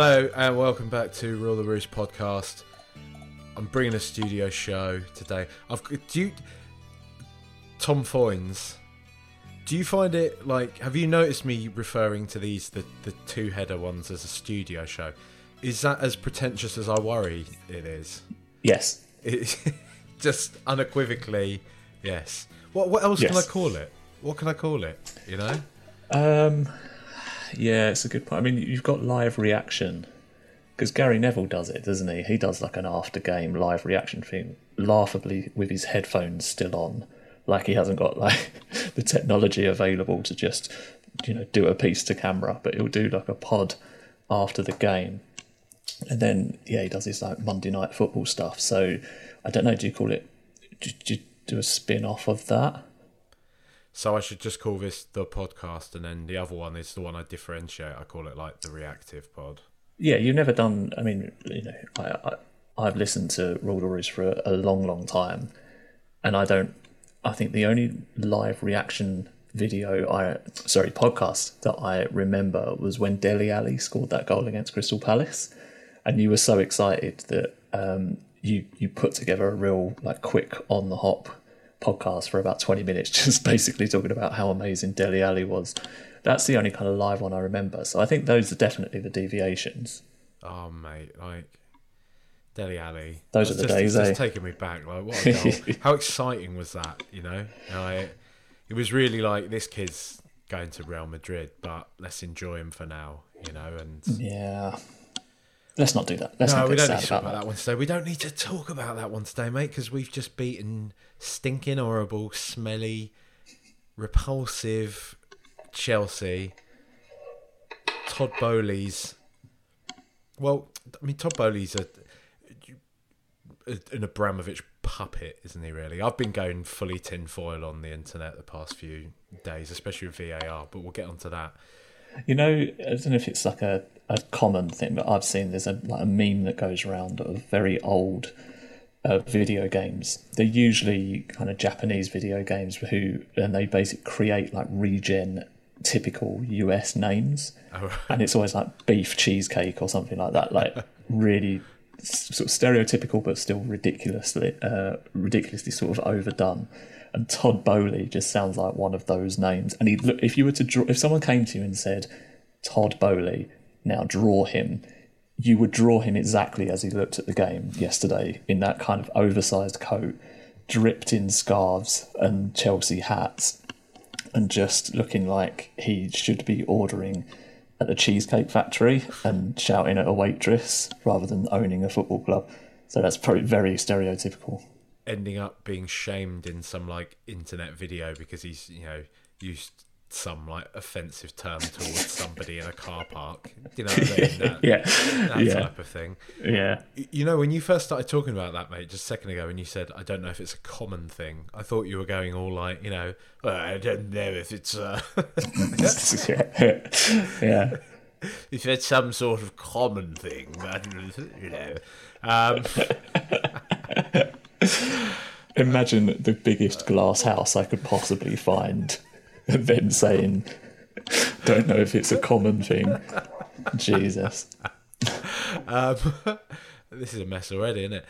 Hello and welcome back to Rule the Roost podcast. I'm bringing a studio show today. I've do you, Tom Foynes. Do you find it like? Have you noticed me referring to these the the two header ones as a studio show? Is that as pretentious as I worry it is? Yes. It, just unequivocally, yes. What what else can I call it? What can I call it? You know? Um, yeah, it's a good point. I mean, you've got live reaction because Gary Neville does it, doesn't he? He does like an after game live reaction thing, laughably with his headphones still on, like he hasn't got like the technology available to just you know do a piece to camera, but he'll do like a pod after the game, and then yeah, he does his like Monday night football stuff. So I don't know. Do you call it? Do, do you do a spin off of that? So I should just call this the podcast, and then the other one is the one I differentiate. I call it like the reactive pod. Yeah, you've never done. I mean, you know, I, I I've listened to the Roost for a, a long, long time, and I don't. I think the only live reaction video I sorry podcast that I remember was when Dele Alli scored that goal against Crystal Palace, and you were so excited that um, you you put together a real like quick on the hop podcast for about 20 minutes just basically talking about how amazing Dele Alli was that's the only kind of live one I remember so I think those are definitely the deviations Oh mate, like Dele Alli. Those That's are the just, days, it's eh? just taking me back. Like what a goal! How exciting was that? You know, like, it was really like this kid's going to Real Madrid, but let's enjoy him for now. You know, and yeah let's not do that let's no, not we don't need to talk about that that one today. We don't need to talk about that one today, mate, because we've just beaten stinking, horrible, smelly, repulsive Chelsea. Todd Boehly's. Well, I mean, Todd Boehly's a, a- an Abramovich puppet, isn't he? Really, I've been going fully tinfoil on the internet the past few days, especially with VAR. But we'll get onto that. You know, I don't know if it's like a, a common thing, but I've seen there's a like a meme that goes around of very old uh, video games. They're usually kind of Japanese video games who, and they basically create like regen typical US names, and it's always like beef cheesecake or something like that, like really sort of stereotypical but still ridiculously, uh, ridiculously sort of overdone. And Todd Boehly just sounds like one of those names. And he if you were to draw, if someone came to you and said, Todd Boehly, now draw him, you would draw him exactly as he looked at the game yesterday in that kind of oversized coat, dripped in scarves and Chelsea hats, and just looking like he should be ordering at the Cheesecake Factory and shouting at a waitress rather than owning a football club. So that's probably very stereotypical. Ending up being shamed in some like internet video because he's you know used some like offensive term towards somebody in a car park. You know what I mean? That, Yeah, that yeah, type of thing. yeah. You know, when you first started talking about that, mate, just a second ago, and you said, "I don't know if it's a common thing," I thought you were going all like, you know, "Well, I don't know if it's uh, yeah, yeah. if it's some sort of common thing, but, you know. Um, Imagine the biggest glass house I could possibly find, and then saying, "Don't know if it's a common thing." Jesus. Um, this is a mess already, isn't it?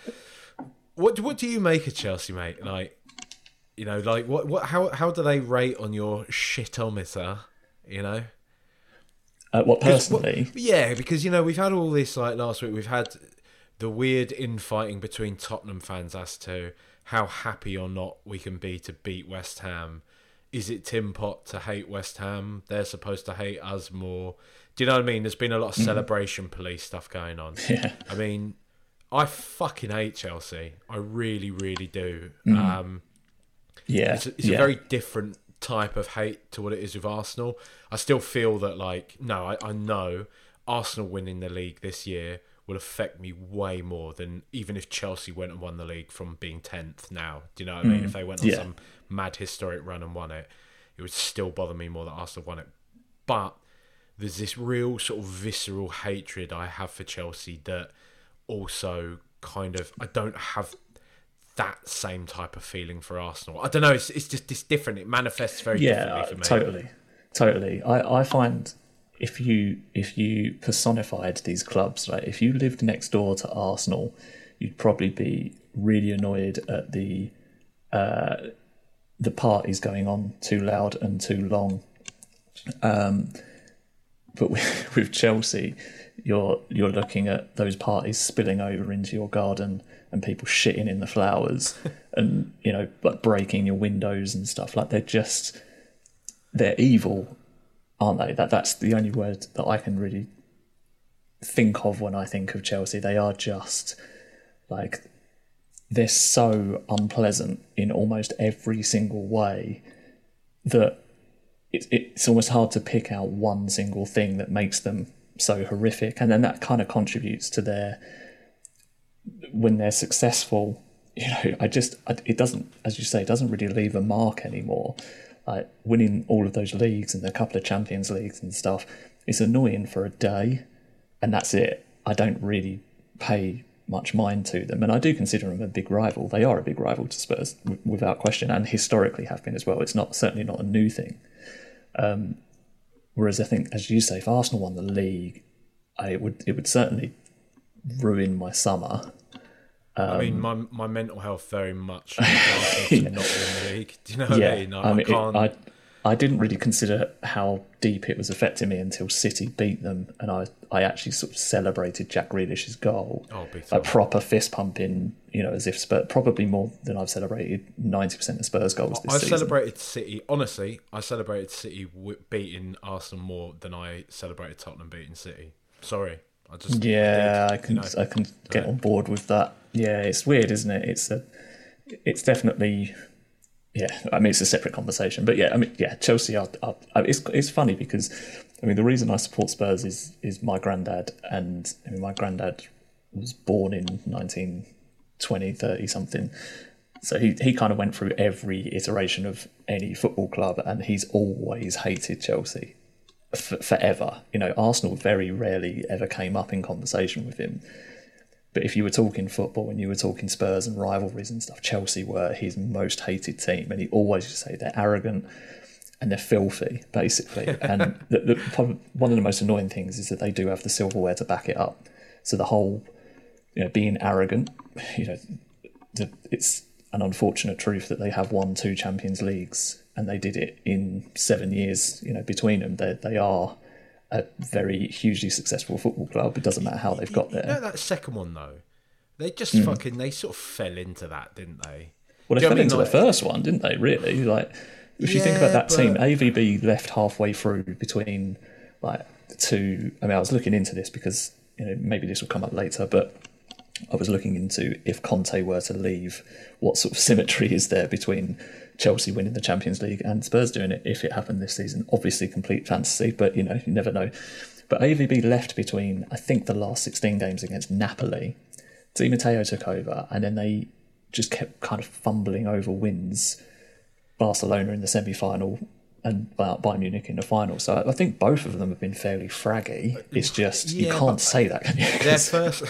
What what do you make of Chelsea, mate? Like, you know, like what what how how do they rate on your shitometer? You know, Uh, what- personally? yeah, because you know we've had all this like last week. We've had the weird infighting between Tottenham fans as to how happy or not we can be to beat West Ham. Is it Tim Pot to hate West Ham? They're supposed to hate us more. Do you know what I mean? There's been a lot of celebration police stuff going on. Yeah. I mean, I fucking hate Chelsea. I really, really do. Um, Yeah, it's a, it's yeah. a very different type of hate to what it is with Arsenal. I still feel that, like, no, I, I know Arsenal winning the league this year will affect me way more than even if Chelsea went and won the league from being tenth now. Do you know what I mean? If mm. they went on yeah. some mad historic run and won it, it would still bother me more that Arsenal won it. But there's this real sort of visceral hatred I have for Chelsea that also kind of I don't have that same type of feeling for Arsenal. I don't know. It's it's just it's different. It manifests very yeah, differently for me. totally, totally. I, I find if you if you personified these clubs, right? If you lived next door to Arsenal, you'd probably be really annoyed at the uh, the parties going on too loud and too long. Um, but with, with Chelsea, you're you're looking at those parties spilling over into your garden and people shitting in the flowers and you know like breaking your windows and stuff like they're just they're evil aren't they? That that's the only word that I can really think of when I think of Chelsea. They are just like they're so unpleasant in almost every single way that it, it's almost hard to pick out one single thing that makes them so horrific. And then that kind of contributes to their when they're successful you know i just it doesn't as you say it doesn't really leave a mark anymore like winning all of those leagues and a couple of champions leagues and stuff is annoying for a day and that's it. I don't really pay much mind to them. And i do consider them a big rival. They are a big rival to spurs w- without question and historically have been as well. It's not certainly not a new thing. Um, whereas i think as you say if arsenal won the league I, it would it would certainly ruin my summer I Um, mean, my my mental health very much to not win the league. Do you know what I mean? I, I mean, I can't. it, I, I didn't really consider how deep it was affecting me until City beat them, and I, I actually sort of celebrated Jack Grealish's goal, Oh, big a proper fist pumping, you know, as if Spurs, probably more than I've celebrated ninety percent of Spurs goals this year. I season. celebrated City. Honestly, I celebrated City beating Arsenal more than I celebrated Tottenham beating City. Sorry, I just Yeah, I can you know. I can get on board with that. Yeah, it's weird, isn't it? It's a, it's definitely, yeah. I mean, it's a separate conversation, but yeah, I mean, yeah, Chelsea are. are I it's it's funny because, I mean, the reason I support Spurs is is my granddad, and I mean, my granddad was born in 1920, 30 something. So he, he kind of went through every iteration of any football club, and he's always hated Chelsea f- forever. You know, Arsenal very rarely ever came up in conversation with him. But if you were talking football and you were talking Spurs and rivalries and stuff, Chelsea were his most hated team, and he always used to say they're arrogant and they're filthy, basically. and the, the, one of the most annoying things is that they do have the silverware to back it up. So the whole, you know, being arrogant, you know, the, it's an unfortunate truth that they have won two Champions Leagues and they did it in seven years. You know, between them, they they are a very hugely successful football club. It doesn't matter how they've got You know there. that second one though. They just Hmm. fucking they sort of fell into that, didn't they? Well, they fell into Like- the first one, didn't they? Really, like if you think about that team, AVB left halfway through between like the two. I mean, I was looking into this because you know maybe this will come up later, but I was looking into if Conte were to leave, what sort of symmetry is there between Chelsea winning the Champions League and Spurs doing it if it happened this season? Obviously, complete fantasy, but you know you never know. But AVB left between I think the last sixteen games against Napoli. Di Matteo took over, and then they just kept kind of fumbling over wins. Barcelona in the semi-final and Bay- Bayern Munich in the final. So I think both of them have been fairly fraggy. It's just you can't say that, can you? their first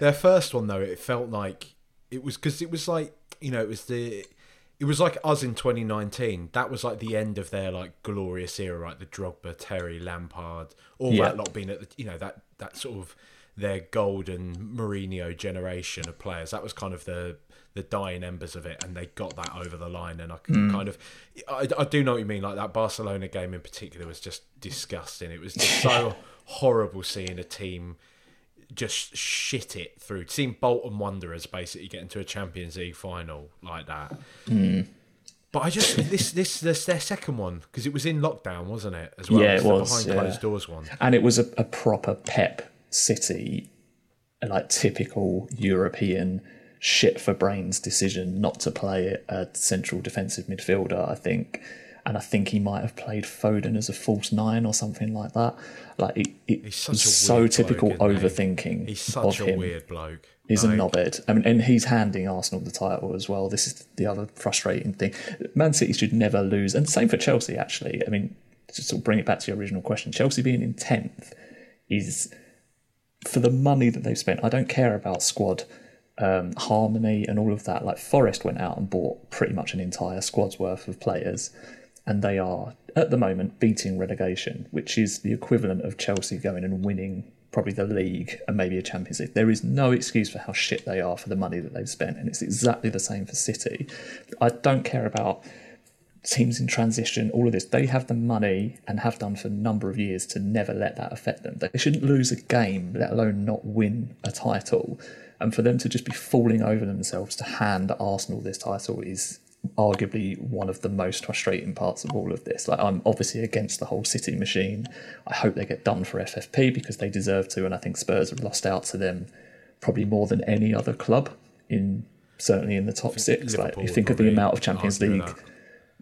their first one though it felt like it was because it was like you know it was the it was like us in 2019 that was like the end of their like glorious era right? The Drogba Terry Lampard all Yeah. that lot being at the you know that that sort of their golden Mourinho generation of players. That was kind of the the dying embers of it and they got that over the line and I can mm. kind of I, I do know what you mean. Like that Barcelona game in particular was just disgusting. It was just so horrible seeing a team just shit it through. Seeing Bolton Wanderers basically get into a Champions League final like that. But I just this this this their second one because it was in lockdown, wasn't it? As well, Yeah, it was, behind yeah. closed doors one. and it was a, a proper Pep City, like typical European shit for brains decision not to play a central defensive midfielder. I think, and I think he might have played Foden as a false nine or something like that. Like it, it He's such a so typical bloke, isn't he? overthinking He's of such a him. weird bloke. He's a Like, knobhead. I mean, and he's handing Arsenal the title as well. This is the other frustrating thing. Man City should never lose, and same for Chelsea. Actually, I mean, to sort of bring it back to your original question, Chelsea being in tenth is for the money that they've spent. I don't care about squad um, harmony and all of that. Like Forest went out and bought pretty much an entire squad's worth of players, and they are at the moment beating relegation, which is the equivalent of Chelsea going and winning probably the league and maybe a Champions League. There is no excuse for how shit they are for the money that they've spent, and it's exactly the same for City. I don't care about teams in transition, all of this, they have the money and have done for a number of years to never let that affect them. They shouldn't lose a game, let alone not win a title. And for them to just be falling over themselves to hand Arsenal this title is arguably one of the most frustrating parts of all of this. Like I'm obviously against the whole City machine. I hope they get done for FFP because they deserve to, and I think Spurs have lost out to them probably more than any other club in certainly in the top six. Like you think of the amount of Champions League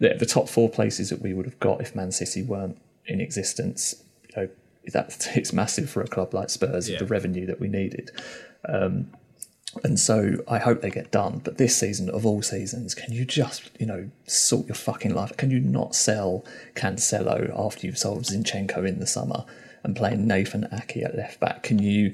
the, the top four places that we would have got if Man City weren't in existence, you know, that it's massive for a club like Spurs Yeah. the revenue that we needed. Um, and so I hope they get done. But this season, of all seasons, can you just, you know, sort your fucking life? Can you not sell Cancelo after you've sold Zinchenko in the summer and playing Nathan Aké at left back? Can you,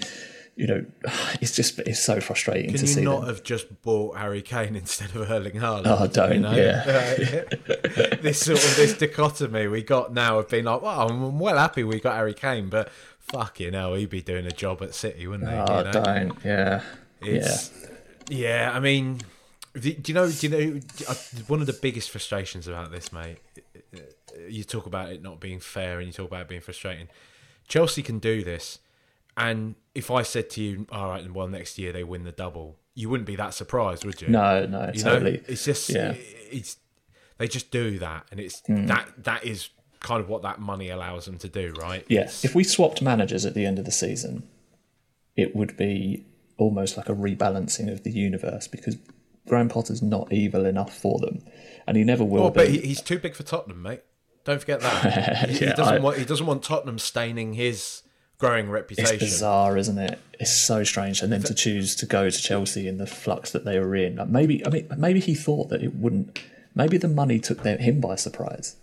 you know, it's just it's so frustrating Can to you see not them. have just bought Harry Kane instead of Erling Haaland? Oh, don't, yeah. this sort of this dichotomy we got now of being like, well, I'm well happy we got Harry Kane, but fucking hell, he'd be doing a job at City, wouldn't he? Oh, you know? don't, yeah. It's, yeah. I mean, do you know? Do you know? One of the biggest frustrations about this, mate. You talk about it not being fair, and you talk about it being frustrating. Chelsea can do this, and if I said to you, "All right, well, next year they win the double," you wouldn't be that surprised, would you? No, no, you totally. Know? It's just, Yeah. It's they just do that, and it's hmm. that that is kind of what that money allows them to do, right? Yeah, if we swapped managers at the end of the season, it would be almost like a rebalancing of the universe because Graham Potter's not evil enough for them, and he never will Oh, but he, he's too big for Tottenham, mate. Don't forget that. he, he doesn't I- want he doesn't want Tottenham staining his growing reputation. it's bizarre, isn't it? It's so strange, and then to choose to go to Chelsea in the flux that they were in. Like maybe, I mean, maybe he thought that it wouldn't. Maybe the money took them, him by surprise.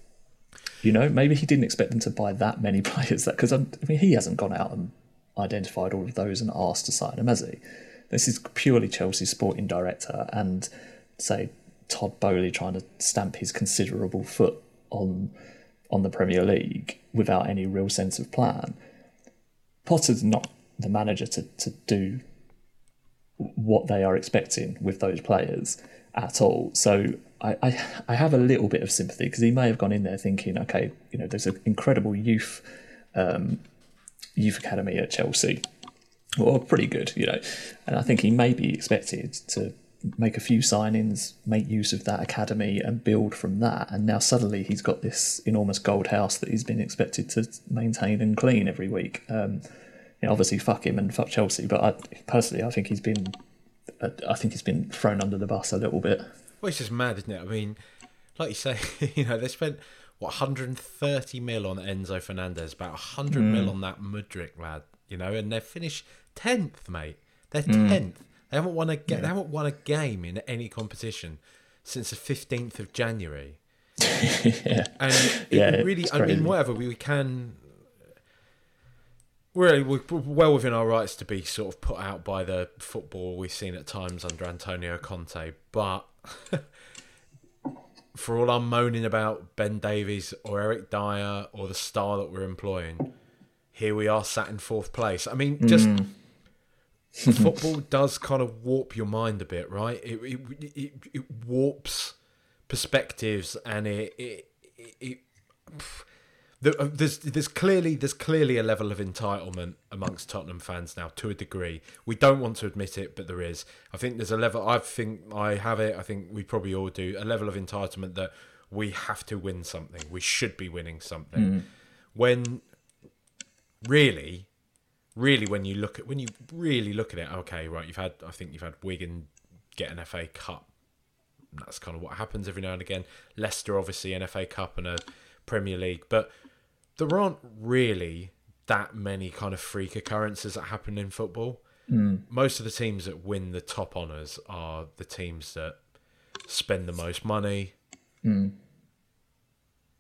You know, maybe he didn't expect them to buy that many players. That because um, I mean, he hasn't gone out and identified all of those and asked to sign he? This is purely Chelsea's sporting director and say Todd Boehly trying to stamp his considerable foot on on the Premier League without any real sense of plan. Potter's not the manager to, to do what they are expecting with those players at all. So I, I, I have a little bit of sympathy because he may have gone in there thinking, okay, you know, there's an incredible youth um, youth academy at Chelsea, or pretty good, you know, and I think he may be expected to make a few signings, make use of that academy, and build from that. And now suddenly he's got this enormous gold house that he's been expected to maintain and clean every week. Um, you know, obviously, fuck him and fuck Chelsea, but I, personally, I think he's been, uh, I think he's been thrown under the bus a little bit. Well, it's just mad, isn't it? I mean, like you say, you know, they spent what 130 mil on Enzo Fernandez, about 100 Hmm. mil on that Mudryk lad, you know, and they finished 10th, mate. They're Hmm. 10th. They haven't won a ga- they haven't won a game in any competition since the 15th of January. yeah, And it Yeah, really, I mean, whatever we, we can. Really, we're well within our rights to be sort of put out by the football we've seen at times under Antonio Conte, but for all I'm moaning about Ben Davies or Eric Dier or the star that we're employing, here we are sat in fourth place. I mean, just hmm. football does kind of warp your mind a bit, right? It it, it, it warps perspectives and it it, it, it uh, there's there's clearly there's clearly a level of entitlement amongst Tottenham fans now to a degree. We don't want to admit it, but there is. I think there's a level. I think I have it. I think we probably all do. A level of entitlement that we have to win something. We should be winning something. When really, really, when you look at when you really look at it, okay, right? You've had. I think you've had Wigan get an FA Cup that's kind of what happens every now and again. Leicester, obviously, an FA Cup and a Premier League, but there aren't really that many kind of freak occurrences that happen in football. Mm. Most of the teams that win the top honours are the teams that spend the most money. Mm.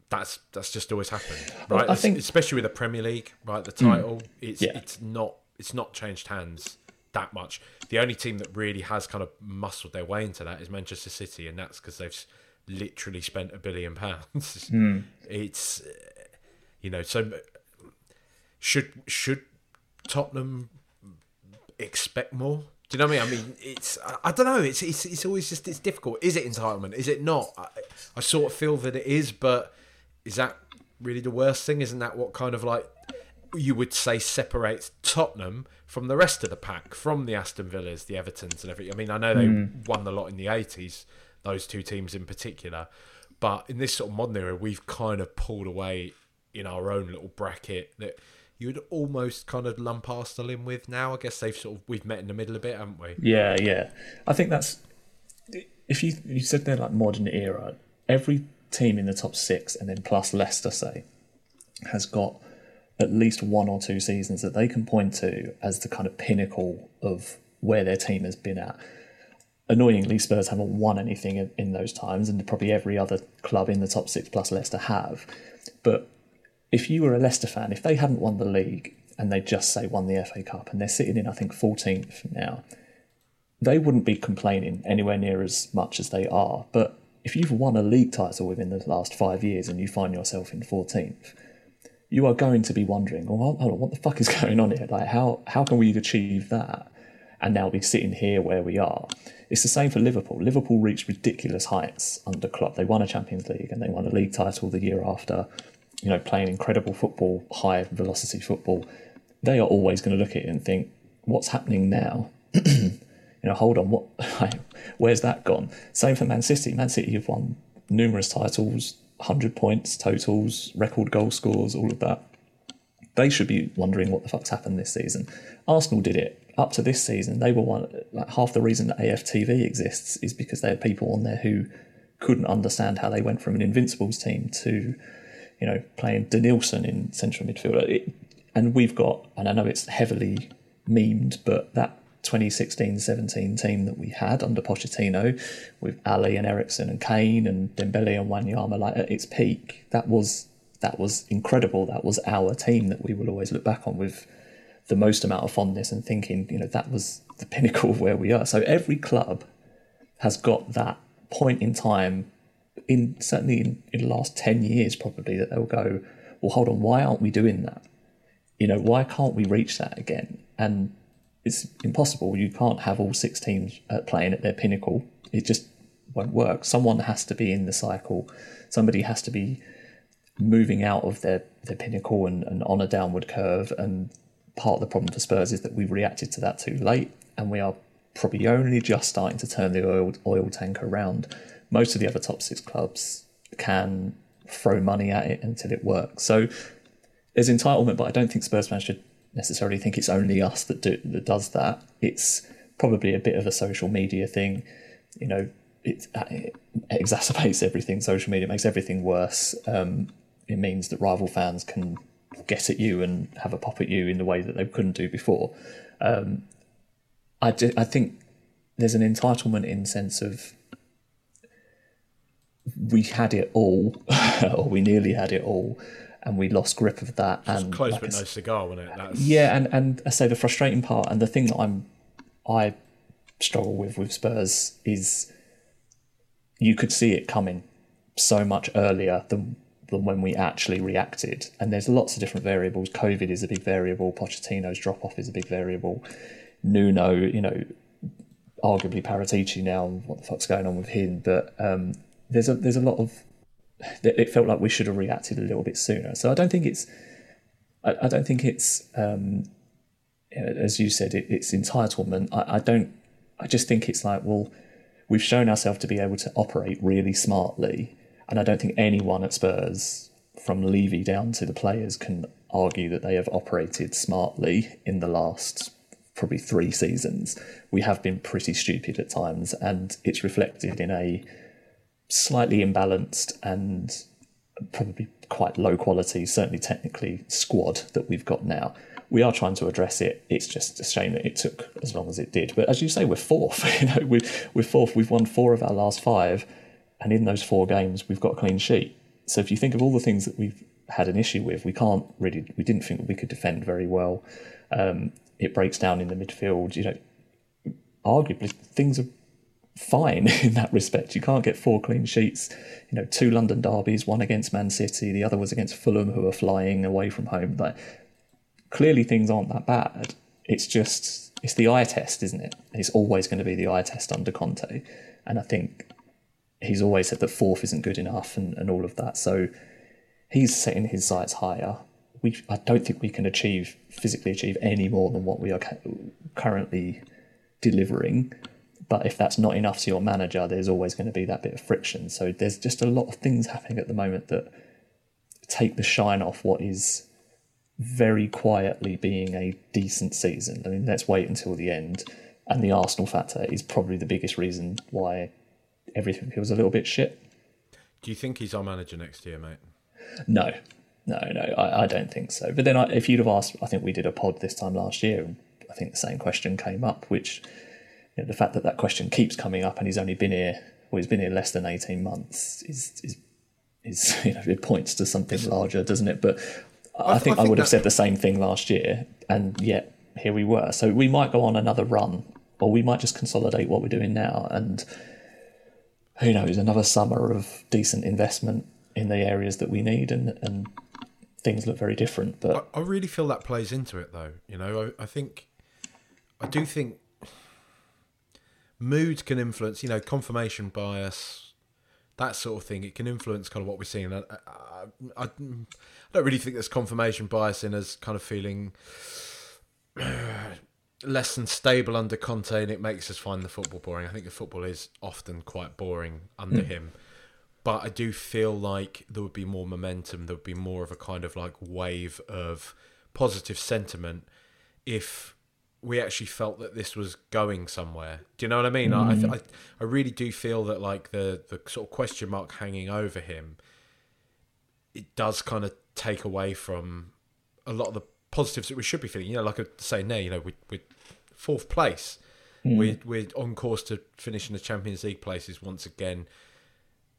That's that's just always happened, right? Well, I think- especially with the Premier League, right? The title, it's Yeah. it's not it's not changed hands that much. The only team that really has kind of muscled their way into that is Manchester City, and that's because they've literally spent a billion pounds. It's uh, you know so should should Tottenham expect more? Do you know what I mean? I mean, it's I, don't know. It's, it's it's always just it's difficult. Is it entitlement? Is it not? I, I sort of feel that it is, but is that really the worst thing? Isn't that what kind of like you would say separates Tottenham from the rest of the pack, from the Aston Villas, the Evertons, and everything? I mean, I know they hmm. won the lot in the eighties, those two teams in particular, but in this sort of modern era, we've kind of pulled away in our own little bracket that you would almost kind of lump Arsenal in with now. I guess they've sort of we've met in the middle a bit, haven't we? Yeah, yeah. I think that's if you you said they're like modern era. Every team in the top six, and then plus Leicester, say, has got at least one or two seasons that they can point to as the kind of pinnacle of where their team has been at. Annoyingly, Spurs haven't won anything in, in those times, and probably every other club in the top six plus Leicester have. But if you were a Leicester fan, if they hadn't won the league and they just say won the FA Cup and they're sitting in, I think, 14th now, they wouldn't be complaining anywhere near as much as they are. But if you've won a league title within the last five years and you find yourself in 14th, you are going to be wondering, well, hold on, what the fuck is going on here? Like, how, how can we achieve that and now be sitting here where we are? It's the same for Liverpool. Liverpool reached ridiculous heights under Klopp. They won a Champions League and they won a league title the year after, you know, playing incredible football, high velocity football. They are always going to look at it and think, what's happening now? you know, hold on, what? Where's that gone? Same for Man City. Man City have won numerous titles, hundred points totals, record goal scores, all of that. They should be wondering what the fuck's happened this season. Arsenal did it up to this season. They were one like half the reason that AFTV exists is because they had people on there who couldn't understand how they went from an Invincibles team to, you know, playing Denilson in central midfield. It, and we've got, and I know it's heavily memed, but that 2016-17 team that we had under Pochettino, with Alli and Eriksen and Kane and Dembele and Wanyama, like at its peak, that was that was incredible. That was our team that we will always look back on with the most amount of fondness and thinking, you know, that was the pinnacle of where we are. So every club has got that point in time, in certainly in, in the last ten years, probably that they'll go, well, hold on, why aren't we doing that? You know, why can't we reach that again? And it's impossible. You can't have all six teams uh, playing at their pinnacle. It just won't work. Someone has to be in the cycle. Somebody has to be moving out of their, their pinnacle and, and on a downward curve. And part of the problem for Spurs is that we reacted to that too late, and we are probably only just starting to turn the oil oil tank around. Most of the other top six clubs can throw money at it until it works. So there's entitlement, but I don't think Spurs fans should necessarily think it's only us that do that does that. It's probably a bit of a social media thing. You know, it, it exacerbates everything. Social media makes everything worse. Um, it means that rival fans can get at you and have a pop at you in the way that they couldn't do before. Um, I, do, I think there's an entitlement in sense of we had it all, or we nearly had it all, and we lost grip of that. and Close like but no cigar, wasn't it? That's, yeah, and and I say the frustrating part, and the thing that I'm I struggle with with Spurs is you could see it coming so much earlier than than when we actually reacted. And there's lots of different variables. COVID is a big variable. Pochettino's drop off is a big variable. Nuno, you know, arguably Paratici now. What the fuck's going on with him? But um, there's a there's a lot of it felt like we should have reacted a little bit sooner. So I don't think it's I, I don't think it's um, as you said it, it's entitlement. I, I don't. I just think it's like well, we've shown ourselves to be able to operate really smartly, and I don't think anyone at Spurs, from Levy down to the players, can argue that they have operated smartly in the last probably three seasons. We have been pretty stupid at times, and it's reflected in a slightly imbalanced and probably quite low quality, certainly technically, squad that we've got now. We are trying to address it. It's just a shame that it took as long as it did. But as you say, we're fourth. you know, we're, we're fourth. We've won four of our last five, and in those four games, we've got a clean sheet. So if you think of all the things that we've had an issue with, we can't really. We didn't think we could defend very well. Um, it breaks down in the midfield. You know, arguably things are fine in that respect. You can't get four clean sheets. You know, two London derbies, one against Man City, the other was against Fulham, who are flying away from home. Like, clearly things aren't that bad. It's just it's the eye test, isn't it? It's always going to be the eye test under Conte, and I think he's always said that fourth isn't good enough and, and all of that. So he's setting his sights higher. We I don't think we can achieve physically achieve any more than what we are currently delivering. But if that's not enough to your manager, there's always going to be that bit of friction. So there's just a lot of things happening at the moment that take the shine off what is very quietly being a decent season. I mean, let's wait until the end. And the Arsenal factor is probably the biggest reason why everything feels a little bit shit. Do you think he's our manager next year, mate? No, no, no, I, I don't think so. But then I, if you'd have asked, I think we did a pod this time last year, and I think the same question came up, which you know, the fact that that question keeps coming up and he's only been here, well, he's been here less than 18 months is, is, is you know, it points to something larger, doesn't it? But I, I think I, I would have said the same thing last year, and yet here we were. So we might go on another run, or we might just consolidate what we're doing now, and who knows, another summer of decent investment in the areas that we need, and and things look very different. But I, I really feel that plays into it, though. You know, I, I think, I do think mood can influence, you know, confirmation bias, that sort of thing. It can influence kind of what we're seeing. I, I, I, don't really think there's confirmation bias in us kind of feeling less than stable under Conte, and it makes us find the football boring. I think the football is often quite boring under mm. him. But I do feel like there would be more momentum. There would be more of a kind of like wave of positive sentiment if we actually felt that this was going somewhere. Do you know what I mean? Mm. I, I, I really do feel that like the the sort of question mark hanging over him, it does kind of take away from a lot of the positives that we should be feeling. You know, like I say now, you know, we we fourth place. Mm. We're we're on course to finish in the Champions League places once again.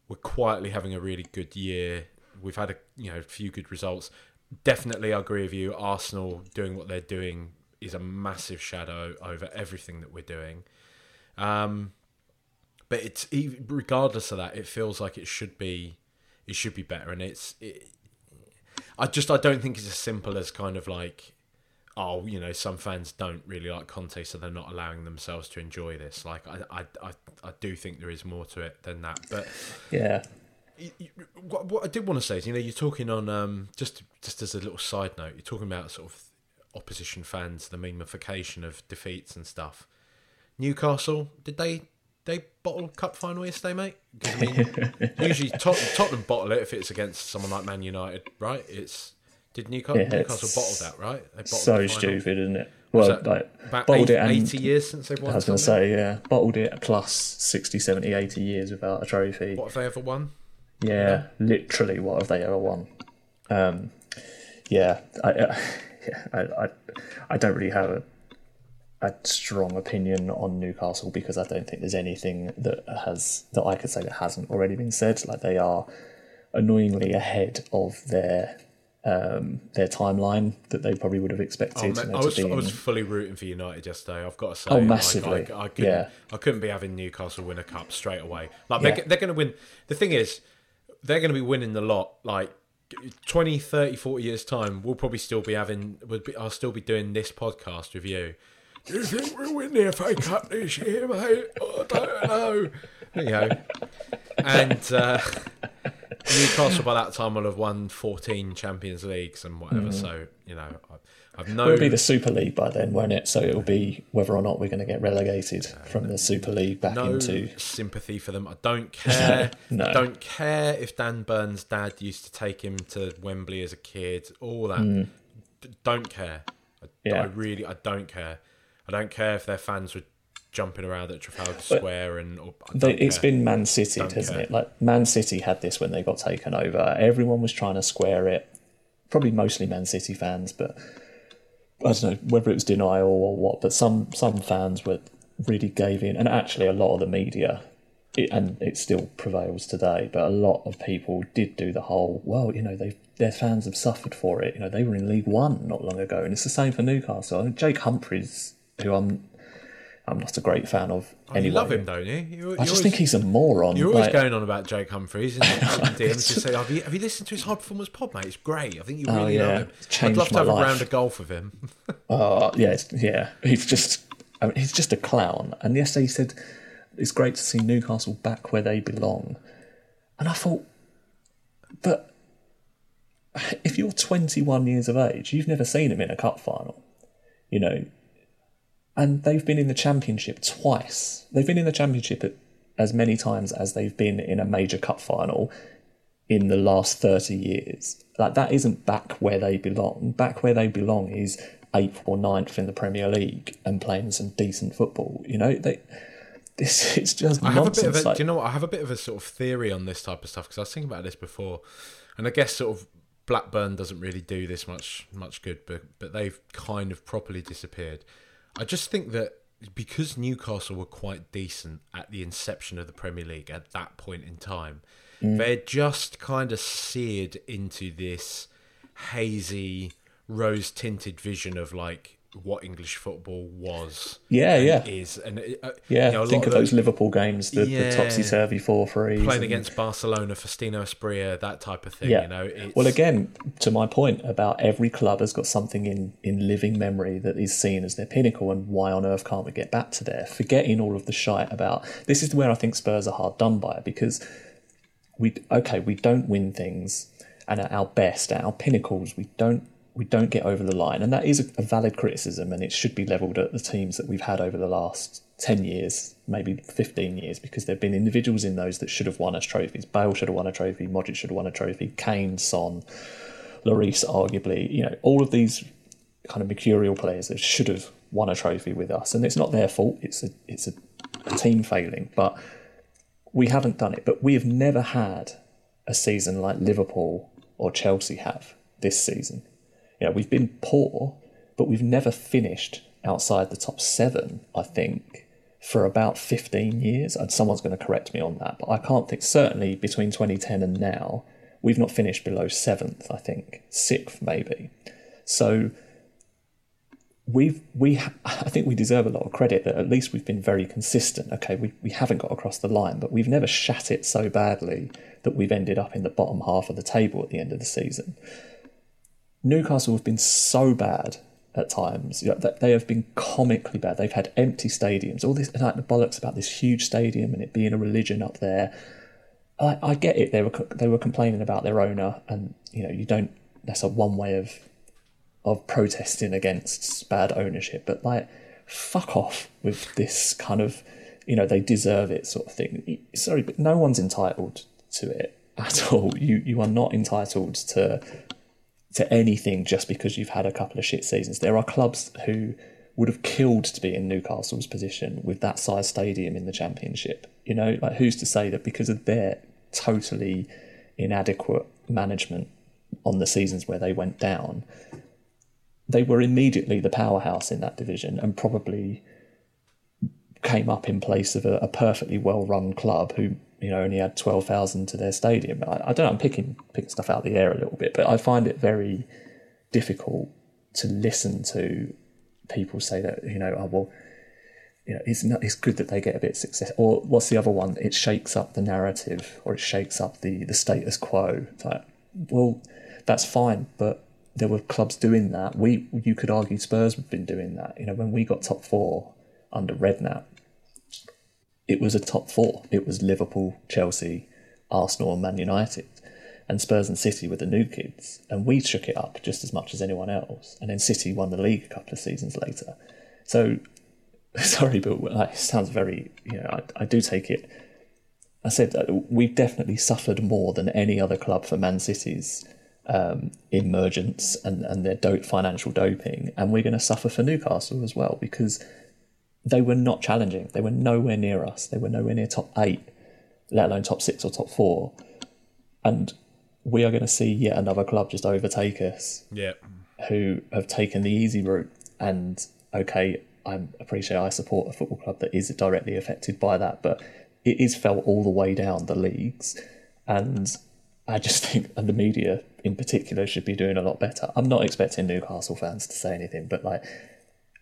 We're quietly having a really good year. We've had a you know a few good results. Definitely, I agree with you. Arsenal doing what they're doing is a massive shadow over everything that we're doing. Um, but it's regardless of that, it feels like it should be it should be better, and it's it, I just I don't think it's as simple as kind of like oh you know some fans don't really like Conte, so they're not allowing themselves to enjoy this. Like I I I, I do think there is more to it than that, but yeah. What, what I did want to say is, you know, you're talking on um, just just as a little side note, you're talking about sort of opposition fans the memification of defeats and stuff. Newcastle, did they they bottle cup final yesterday, mate? I mean, usually Tot- Tottenham bottle it if it's against someone like Man United, right? It's did Newcastle, yeah, Newcastle bottle that, right? so stupid, isn't it? Well, like, about bottled 80, it 80 years since they've won. I was going to say, yeah, bottled it plus 60, 70, 80 years without a trophy. What have they ever won? Yeah, yeah. literally, what have they ever won? Um, yeah, I, uh, yeah, I, I, I don't really have a, a strong opinion on Newcastle because I don't think there's anything that has that I could say that hasn't already been said. Like they are annoyingly ahead of their um, their timeline that they probably would have expected. Oh, I, was, I was fully rooting for United yesterday. I've got to say, oh, massively. Like, I, I, couldn't, yeah. I couldn't be having Newcastle win a cup straight away. Like yeah. they're, they're going to win. The thing is, they're going to be winning the lot. Like 20, 30, 40 years time, we'll probably still be having. We'll be, I'll still be doing this podcast with you. Do you think we'll win the FA Cup this year, mate? Oh, I don't know. You know, and uh, Newcastle by that time will have won fourteen Champions Leagues and whatever. Mm. So you know, I've no. It'll be the Super League by then, won't it? So it'll be whether or not we're going to get relegated uh, from the Super League back no into sympathy for them. I don't care. no. I don't care if Dan Burn's dad used to take him to Wembley as a kid. All that. Mm. don't care. I, yeah. I really, I don't care. I don't care if their fans were jumping around at Trafalgar Square and. They, it's been Man City, hasn't it? Like Man City had this when they got taken over. Everyone was trying to square it. Probably mostly Man City fans, but I don't know whether it was denial or what. But some some fans were really gave in, and actually a lot of the media it, and it still prevails today. But a lot of people did do the whole, well, you know, they their fans have suffered for it. You know, they were in League One not long ago, and it's the same for Newcastle. I mean, Jake Humphries, who I'm I'm not a great fan of. Oh, anyway. You love him, don't you? you I just always, think he's a moron. You're always like, going on about Jake Humphries and DMs to say, have you, have you listened to his high performance pod, mate? It's great. I think you oh, really oh, yeah. love him. I'd love to have life. a round of golf with him. Oh uh, yeah, yeah. He's just, I mean, he's just a clown. And yesterday he said it's great to see Newcastle back where they belong. And I thought, but if you're 21 years of age, you've never seen him in a cup final, you know, and they've been in the championship twice. They've been in the championship as many times as they've been in a major cup final in the last 30 years. Like that isn't back where they belong. Back where they belong is eighth or ninth in the Premier League and playing some decent football. You know, they this is just I have nonsense. a bit of a, like, do you know what? I have a bit of a sort of theory on this type of stuff because I was thinking about this before, and I guess sort of Blackburn doesn't really do this much much good, but but they've kind of properly disappeared. I just think that because Newcastle were quite decent at the inception of the Premier League at that point in time, mm. they're just kind of seared into this hazy, rose tinted vision of like what English football was. Yeah, yeah, is and uh, yeah. You know, think of those, Liverpool games, the, yeah, the topsy turvy four three, playing and, against Barcelona, Faustino Asprilla, that type of thing. Yeah. You know, it's... well, again, to my point about every club has got something in in living memory that is seen as their pinnacle, and why on earth can't we get back to there? Forgetting all of the shite about this is where I think Spurs are hard done by because we okay, we don't win things, and at our best, at our pinnacles, we don't we don't get over the line. And that is a, valid criticism, and it should be levelled at the teams that we've had over the last 10 years, maybe 15 years, because there have been individuals in those that should have won us trophies. Bale should have won a trophy, Modric should have won a trophy, Kane, Son, Lloris, arguably. You know, all of these kind of mercurial players that should have won a trophy with us. And it's not their fault, it's a, it's a, a team failing. But we haven't done it. But we have never had a season like Liverpool or Chelsea have this season you know, we've been poor, but we've never finished outside the top seven, I think, for about 15 years. And someone's going to correct me on that, but I can't think, certainly between 2010 and now, we've not finished below seventh, I think, sixth maybe. So we've we I think we deserve a lot of credit that at least we've been very consistent. Okay, we, we haven't got across the line, but we've never shat it so badly that we've ended up in the bottom half of the table at the end of the season. Newcastle have been so bad at times. You know, they have been comically bad. They've had empty stadiums. All this like the bollocks about this huge stadium and it being a religion up there. I, I get it. They were they were complaining about their owner, and you know you don't. That's a one way of of protesting against bad ownership. But like, fuck off with this kind of you know they deserve it sort of thing. Sorry, but no one's entitled to it at all. You you are not entitled to to anything just because you've had a couple of shit seasons. There are clubs who would have killed to be in Newcastle's position with that size stadium in the championship. You know, like who's to say that because of their totally inadequate management on the seasons where they went down, they were immediately the powerhouse in that division and probably came up in place of a, a perfectly well run club who you know only had twelve thousand to their stadium. I, I, don't know. I'm picking picking stuff out of the air a little bit, but I find it very difficult to listen to people say that you know oh well you know it's not it's good that they get a bit of success or what's the other one it shakes up the narrative or it shakes up the the status quo it's like well that's fine but there were clubs doing that we you could argue Spurs have been doing that you know when we got top 4 under Redknapp it was a top four. It was Liverpool, Chelsea, Arsenal, and Man United. And Spurs and City were the new kids. And we shook it up just as much as anyone else. And then City won the league a couple of seasons later. So, sorry, but it sounds very, you know, I, I do take it. I said we've definitely suffered more than any other club for Man City's um, emergence and, and their dope financial doping. And we're going to suffer for Newcastle as well because they were not challenging. They were nowhere near us. They were nowhere near top eight, let alone top six or top four. And we are going to see yet another club just overtake us Yeah. who have taken the easy route. And okay, I appreciate I support a football club that is directly affected by that, but it is felt all the way down the leagues. And I just think and the media in particular should be doing a lot better. I'm not expecting Newcastle fans to say anything, but like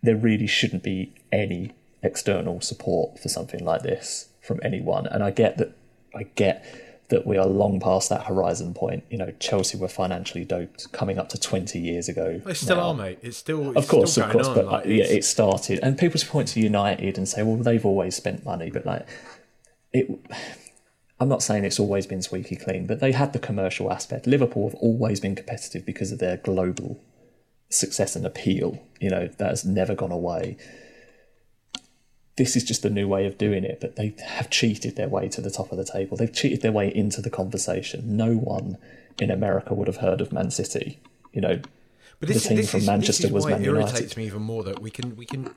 there really shouldn't be any external support for something like this from anyone. And I get that I get that we are long past that horizon point. You know, Chelsea were financially doped coming up to 20 years ago. They still now. are, mate. It's still it's Of course, still of course, on. but like, yeah, it started, and people point to United and say, "Well, they've always spent money," but like, it. I'm not saying it's always been squeaky clean, but they had the commercial aspect. Liverpool have always been competitive because of their global success and appeal. You know that has never gone away. This is just a new way of doing it, but they have cheated their way to the top of the table. They've cheated their way into the conversation. No one in America would have heard of Man City. You know, But the this, team this from is, Manchester this is was why Man it United. irritates me even more that we can we can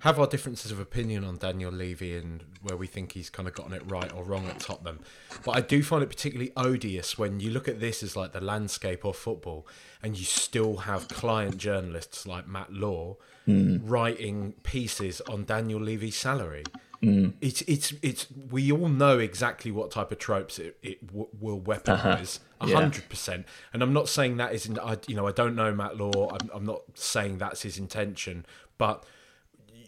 have our differences of opinion on Daniel Levy and where we think he's kind of gotten it right or wrong at Tottenham. But I do find it particularly odious when you look at this as like the landscape of football and you still have client journalists like Matt Law Hmm. writing pieces on Daniel Levy's salary. Hmm. It's it's it's we all know exactly what type of tropes it, it w- will weaponize a Uh-huh. Yeah. hundred percent. And I'm not saying that isn't. I you know I don't know Matt Law. I'm, I'm not saying that's his intention, but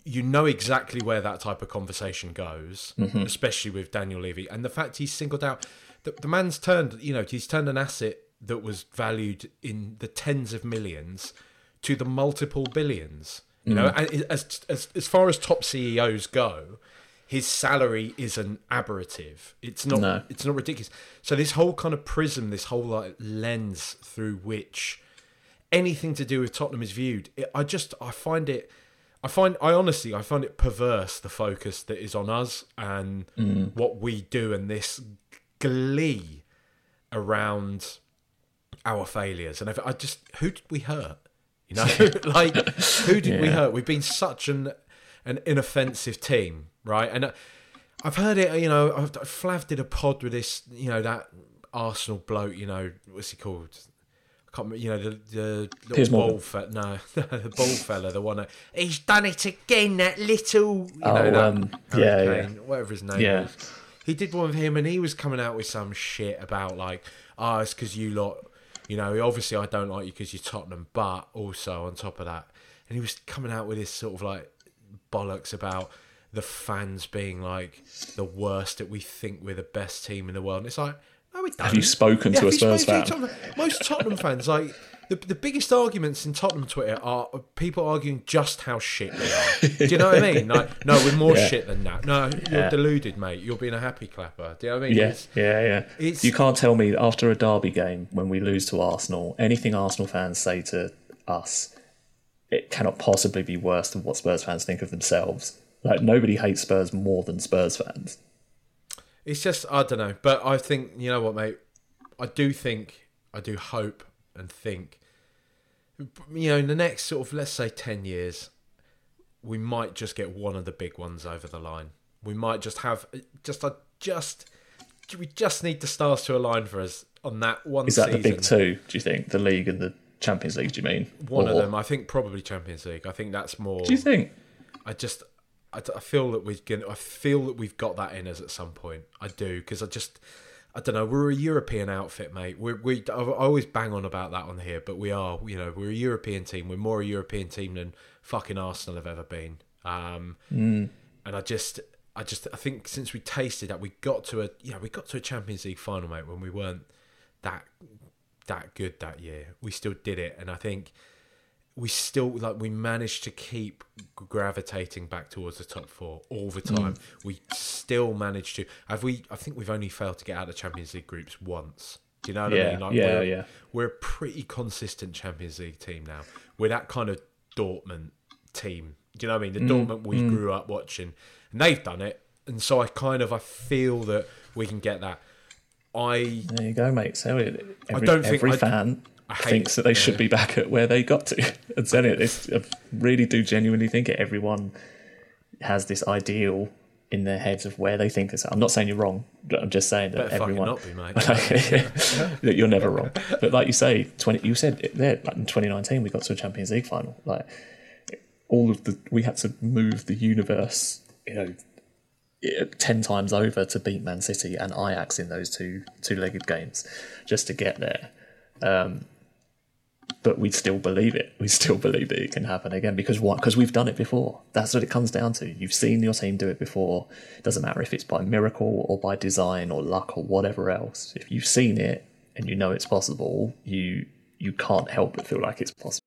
you know exactly where that type of conversation goes, Mm-hmm. especially with Daniel Levy and the fact he's singled out. The, the man's turned. You know he's turned an asset that was valued in the tens of millions to the multiple billions. You know, Mm. and as, as as far as top CEOs go, his salary isn't aberrative. It's not. No. It's not ridiculous. So this whole kind of prism, this whole like lens through which anything to do with Tottenham is viewed, it, I just I find it. I find I honestly I find it perverse the focus that is on us and what we do and this glee around our failures. And if, I just who did we hurt? You know, like who did we hurt? We've been such an an inoffensive team, right? And uh, I've heard it. You know, I've, Flav did a pod with this. You know that Arsenal bloke. You know what's he called? I can't remember. You know the the little ball fella. No, the ball fella. The one. That, He's done it again. That little. You know Oh, that um, yeah, hurricane, whatever his name Yeah. was. He did one with him, and he was coming out with some shit about like, oh, it's because you lot. You know, obviously I don't like you because you're Tottenham, but also on top of that, and he was coming out with this sort of like bollocks about the fans being like the worst that we think we're the best team in the world. And it's like, no, we don't. Have you spoken to have a Spurs to fan? Tottenham- Most Tottenham fans, like the, the biggest arguments in Tottenham Twitter are people arguing just how shit they are. Do you know what I mean? Like, no, we're more Yeah. shit than that. No, you're Yeah. deluded, mate. You're being a happy clapper. Do you know what I mean? Yeah, It's- yeah, yeah. You can't tell me after a derby game when we lose to Arsenal, anything Arsenal fans say to us, it cannot possibly be worse than what Spurs fans think of themselves. Like nobody hates Spurs more than Spurs fans. It's just I don't know, but I think you know what, mate. I do think, I do hope and think, you know, in the next sort of let's say ten years, we might just get one of the big ones over the line. We might just have just a just we just need the stars to align for us on that one. Is that the big two? Do you think the league and the Champions League? Do you mean One of them, I think, probably Champions League. I think that's more. Do you think? I just I, I feel that we can I feel that we've got that in us at some point. I do because I just I don't know. We're a European outfit, mate. We're, we I always bang on about that on here, but we are. You know, we're a European team. We're more a European team than fucking Arsenal have ever been. Um, And I just. I just I think since we tasted that we got to a you know we got to a Champions League final mate when we weren't that that good that year we still did it and I think we still like we managed to keep gravitating back towards the top four all the time. We still managed to. Have we? I think we've only failed to get out of the Champions League groups once. Do you know what I mean? Like yeah, we're, yeah. We're a pretty consistent Champions League team now. We're that kind of Dortmund team. Do you know what I mean? The Mm, Dortmund we grew up watching, and they've done it. And so I kind of I feel that we can get that. I There you go, mate. So every, don't think- every I- fan I thinks that they should be back at where they got to. and so it, it's, I really do genuinely think it. Everyone, has this ideal in their heads of where they think it's. I'm not saying you're wrong. I'm just saying that Better everyone. not be, mate. that you're never wrong. But like you say, twenty. You said it there. Like in 2019, we got to a Champions League final. Like all of the, we had to move the universe. You know, eh, ten times over to beat Man City and Ajax in those two two-legged games, just to get there. Um, but we still believe it. We still believe that it can happen again because what? Because we've done it before. That's what it comes down to. You've seen your team do it before. It doesn't matter if it's by miracle or by design or luck or whatever else. If you've seen it and you know it's possible, you you can't help but feel like it's possible.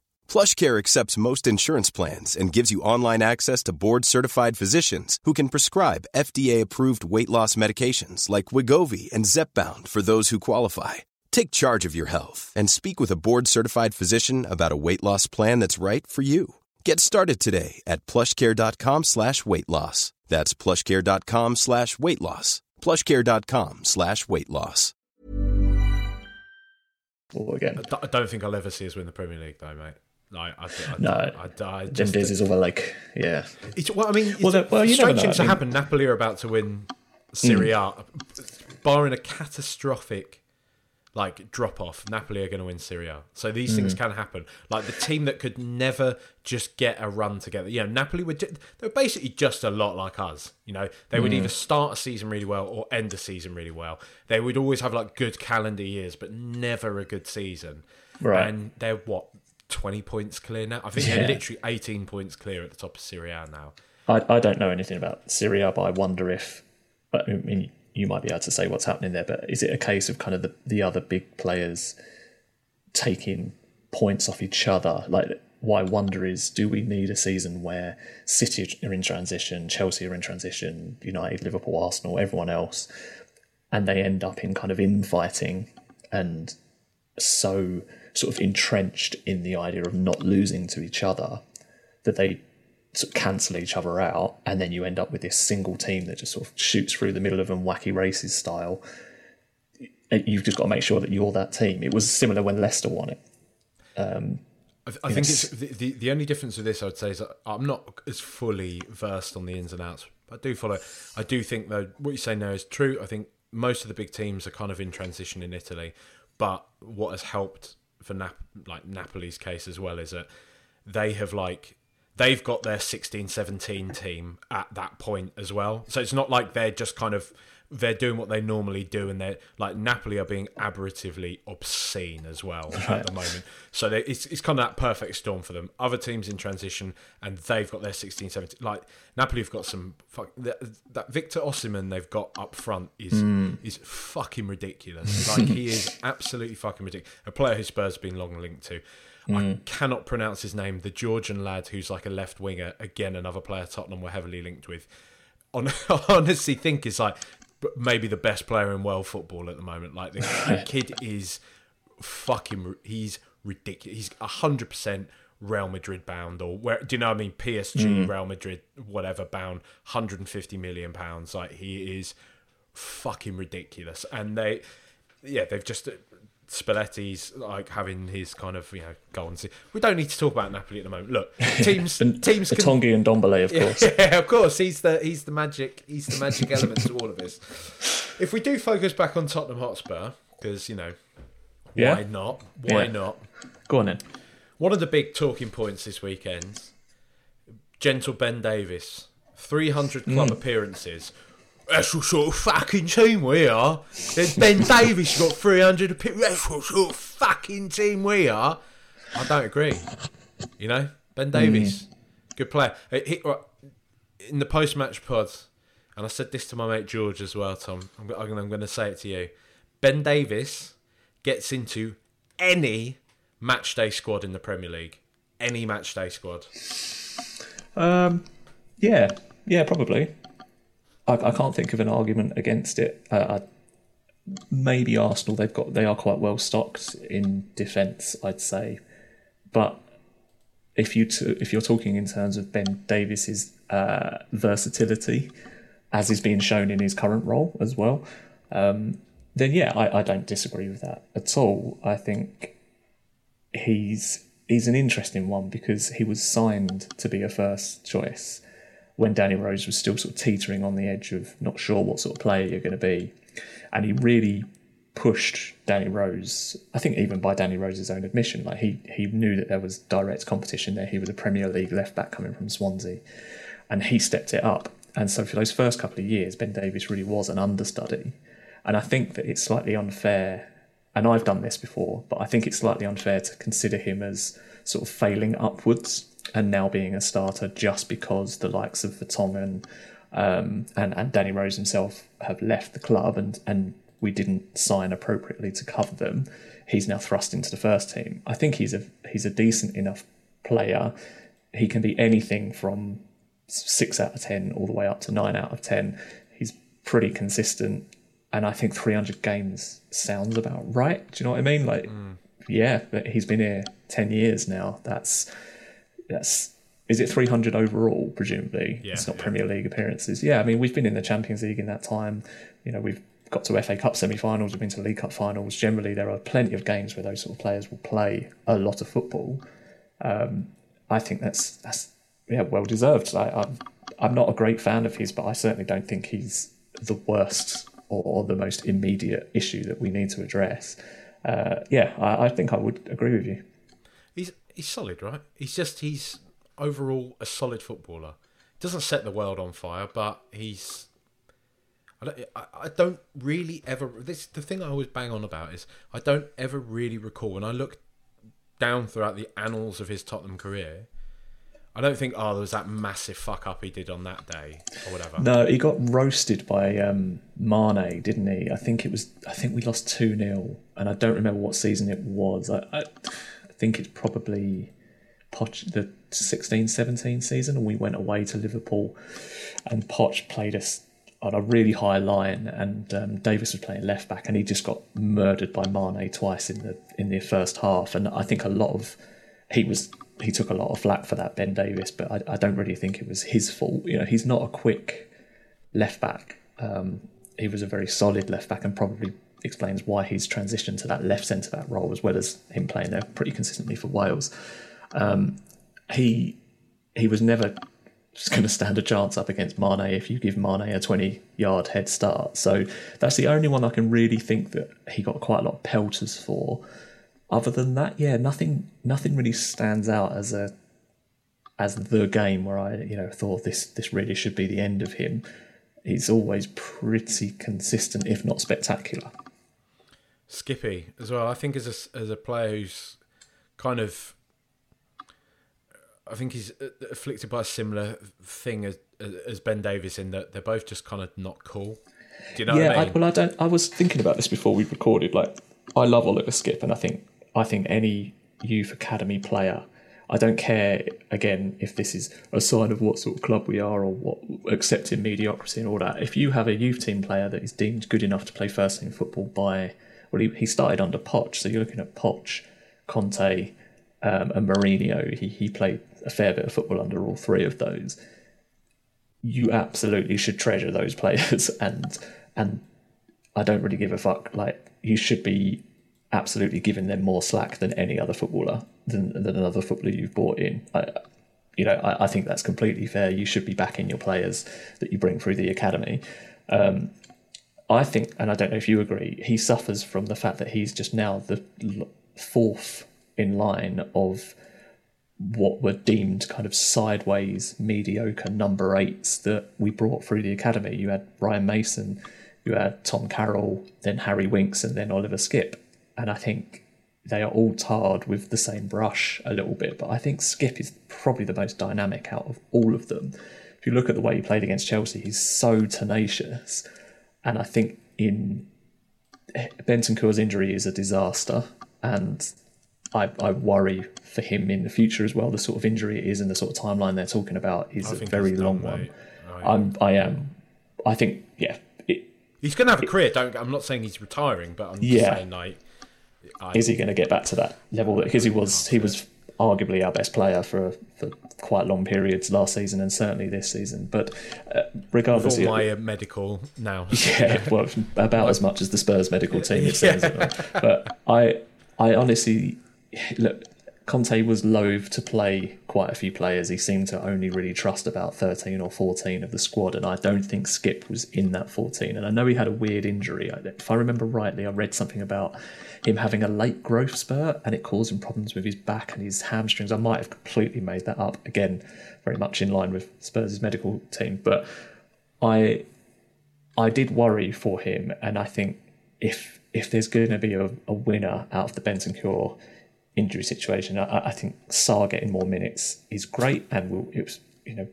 PlushCare accepts most insurance plans and gives you online access to board-certified physicians who can prescribe FDA-approved weight loss medications like Wegovy and Zepbound for those who qualify. Take charge of your health and speak with a board-certified physician about a weight loss plan that's right for you. Get started today at plushcare.com slash weight loss. That's plushcare.com slash weight loss. plushcare.com slash weight loss. Or again, I d- I don't think I'll ever see us win the Premier League, though, mate. Like, I, I, No. I, I, I Jim just, Diz is all like, yeah, It's, well, I mean, Well, then- well, you strange things I to happen. Napoli are about to win Serie A, barring a catastrophic like drop off. Napoli are going to win Serie A, so these things mm. can happen. Like the team that could never just get a run together. You know, Napoli were ju- they were basically just a lot like us. You know, they would either mm. start a season really well or end a season really well. They would always have like good calendar years, but never a good season. Right. And they're what. 20 points clear now. I think Yeah. they're literally 18 points clear at the top of Serie A now. I, I don't know anything about Serie A, but I wonder if I mean you might be able to say what's happening there. But is it a case of kind of the, the other big players taking points off each other? Like, why wonder is, do we need a season where City are in transition, Chelsea are in transition, United, Liverpool, Arsenal, everyone else, and they end up in kind of infighting and so sort of entrenched in the idea of not losing to each other that they sort of cancel each other out, and then you end up with this single team that just sort of shoots through the middle of them, wacky races style. Uh, you've just got to make sure that you're that team. It was similar when Leicester won it. Um, I, I think it's the, the the only difference with this I would say is that I'm not as fully versed on the ins and outs. I do follow. I do think though what you say now is true. I think most of the big teams are kind of in transition in Italy, but what has helped for Nap- like Napoli's case as well is that they have like they've got their 16 17 team at that point as well. So it's not like they're just kind of they're doing what they normally do and they're like Napoli are being aberratively obscene as well at the moment. So they, it's it's kind of that perfect storm for them. Other teams in transition and they've got their 16 17 like Napoli have got some fuck that, that Victor Osimhen they've got up front is hmm. is fucking ridiculous. Like he is absolutely fucking ridiculous. A player who Spurs have been long linked to. I hmm. cannot pronounce his name. The Georgian lad who's like a left winger, again another player Tottenham were heavily linked with. On, honestly think is like maybe the best player in world football at the moment. Like the, kid is fucking. He's ridiculous. He's hundred percent Real Madrid bound, or where? Do you know what I mean? PSG, hmm. Real Madrid, whatever bound, hundred and fifty million pounds. Like he is fucking ridiculous, and they, yeah, they've just. Spalletti's like having his kind of you know go on. We don't need to talk about Napoli at the moment. Look, teams teams The can Tanguy Ndombele, of course. yeah, of course. He's the he's the magic he's the magic element to all of this. If we do focus back on Tottenham Hotspur, because you know, Yeah? why not? Why Yeah. not? Go on then. One of the big talking points this weekend, gentle Ben Davies, three hundred club Mm. appearances. That's what sort of fucking team we are. Ben Davies got 300 appearances. That's what sort of fucking team we are. I don't agree. You know, Ben Davies, good player. Uh, he- in the post-match pod, and I said this to my mate George as well, Tom. I'm, I'm going to say it to you. Ben Davies gets into any match day squad in the Premier League. Any match day squad. Um, yeah, yeah, probably. I, I can't think of an argument against it. Uh, I, maybe Arsenal. They've got they are quite well stocked in defence, I'd say. But if you t- if you're talking in terms of Ben Davies's uh, versatility, as is being shown in his current role as well, um, then yeah, I, I don't disagree with that at all. I think he's he's an interesting one because he was signed to be a first choice when Danny Rose was still sort of teetering on the edge of not sure what sort of player you're going to be, and he really pushed Danny Rose. I think even by Danny Rose's own admission, like he he knew that there was direct competition there. He was a Premier League left back coming from Swansea, and he stepped it up. And so for those first couple of years, Ben Davies really was an understudy. And I think that it's slightly unfair, and I've done this before, but I think it's slightly unfair to consider him as sort of failing upwards and now being a starter just because the likes of Vertonghen um, and, and Danny Rose himself have left the club and, and we didn't sign appropriately to cover them. He's now thrust into the first team. I think he's a he's a decent enough player. He can be anything from six out of ten all the way up to nine out of ten. He's pretty consistent, and I think 300 games sounds about right. Do you know what I mean? Like, mm. yeah, but he's been here 10 years now. That's that's is it 300 overall? Presumably, yeah, it's not yeah. Premier League appearances. Yeah, I mean we've been in the Champions League in that time. You know, we've got to FA Cup semi-finals. We've been to League Cup finals. Generally, there are plenty of games where those sort of players will play a lot of football. Um, I think that's that's yeah well deserved. I, I'm I'm not a great fan of his, but I certainly don't think he's the worst or, or the most immediate issue that we need to address. Uh, yeah, I, I think I would agree with you. He's solid, right? He's just he's overall a solid footballer. Doesn't set the world on fire, but he's. I don't, I don't really ever. This the thing I always bang on about is I don't ever really recall when I look down throughout the annals of his Tottenham career. I don't think oh there was that massive fuck up he did on that day or whatever. No, he got roasted by um, Mane, didn't he? I think it was. I think we lost two 0 and I don't remember what season it was. I, I, I think it's probably Poch, the 16-17 season, and we went away to Liverpool, and Poch played us on a really high line, and um, Davies was playing left back, and he just got murdered by Mane twice in the in the first half, and I think a lot of he was he took a lot of flack for that Ben Davies, but I, I don't really think it was his fault. You know, he's not a quick left back. Um, he was a very solid left back, and probably explains why he's transitioned to that left centre back role as well as him playing there pretty consistently for Wales. Um, he he was never going to stand a chance up against Mane if you give Mane a 20 yard head start. So that's the only one I can really think that he got quite a lot of pelters for. Other than that, yeah, nothing nothing really stands out as a as the game where I you know thought this this really should be the end of him. He's always pretty consistent, if not spectacular. Skippy as well. I think as a as a player who's kind of, I think he's uh, afflicted by a similar thing as as Ben Davies in that they're both just kind of not cool. Do you know? Yeah, I mean? I, well, I don't. I was thinking about this before we recorded. Like, I love Oliver Skipp, and I think I think any youth academy player. I don't care again if this is a sign of what sort of club we are or what accepting mediocrity and all that. If you have a youth team player that is deemed good enough to play first team football by well, he, he started under Poch, so you're looking at Poch, Conte, um, and Mourinho. He he played a fair bit of football under all three of those. You absolutely should treasure those players, and and I don't really give a fuck. Like you should be absolutely giving them more slack than any other footballer than than another footballer you've brought in. I, you know, I, I think that's completely fair. You should be backing your players that you bring through the academy. Um, I think, and I don't know if you agree, he suffers from the fact that he's just now the fourth in line of what were deemed kind of sideways mediocre number eights that we brought through the academy. You had Ryan Mason, you had Tom Carroll, then Harry Winks, and then Oliver Skipp. And I think they are all tarred with the same brush a little bit. But I think Skipp is probably the most dynamic out of all of them. If you look at the way he played against Chelsea, he's so tenacious and I think in Bentancur's injury is a disaster, and I, I worry for him in the future as well. The sort of injury it is and the sort of timeline they're talking about is I a very long one. I'm, I am. I think, yeah, it, He's going to have a career. Don't. I'm not saying he's retiring, but I'm just Yeah. saying like. I, is he going to get back to that level? Because he was he was arguably our best player for for quite long periods last season and certainly this season. But uh, regardless, of- my uh, medical now. yeah, well, about as much as the Spurs medical team it seems. But I I honestly look. Conte was loath to play quite a few players. He seemed to only really trust about 13 or 14 of the squad, and I don't think Skipp was in that 14. And I know he had a weird injury. If I remember rightly, I read something about him having a late growth spurt and it caused him problems with his back and his hamstrings. I might have completely made that up. Again, very much in line with Spurs' medical team. But I I did worry for him, and I think if if there's going to be a, a winner out of the Bentancur injury situation, I, I think Sarr getting more minutes is great, and will it was you know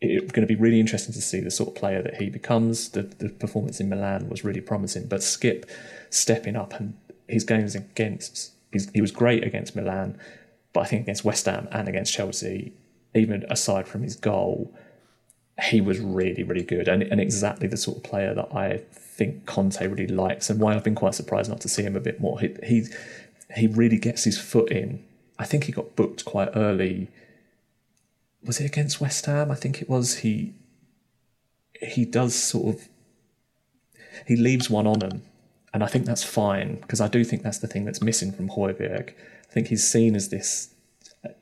it's going to be really interesting to see the sort of player that he becomes. The the performance in Milan was really promising, but Skipp stepping up and his games against he was great against Milan, but I think against West Ham and against Chelsea, even aside from his goal he was really, really good and, and exactly the sort of player that I think Conte really likes and why I've been quite surprised not to see him a bit more. He he, he really gets his foot in. I think he got booked quite early. Was it against West Ham? I think it was. He he does sort of he leaves one on him, and I think that's fine because I do think that's the thing that's missing from Højbjerg. I think he's seen as this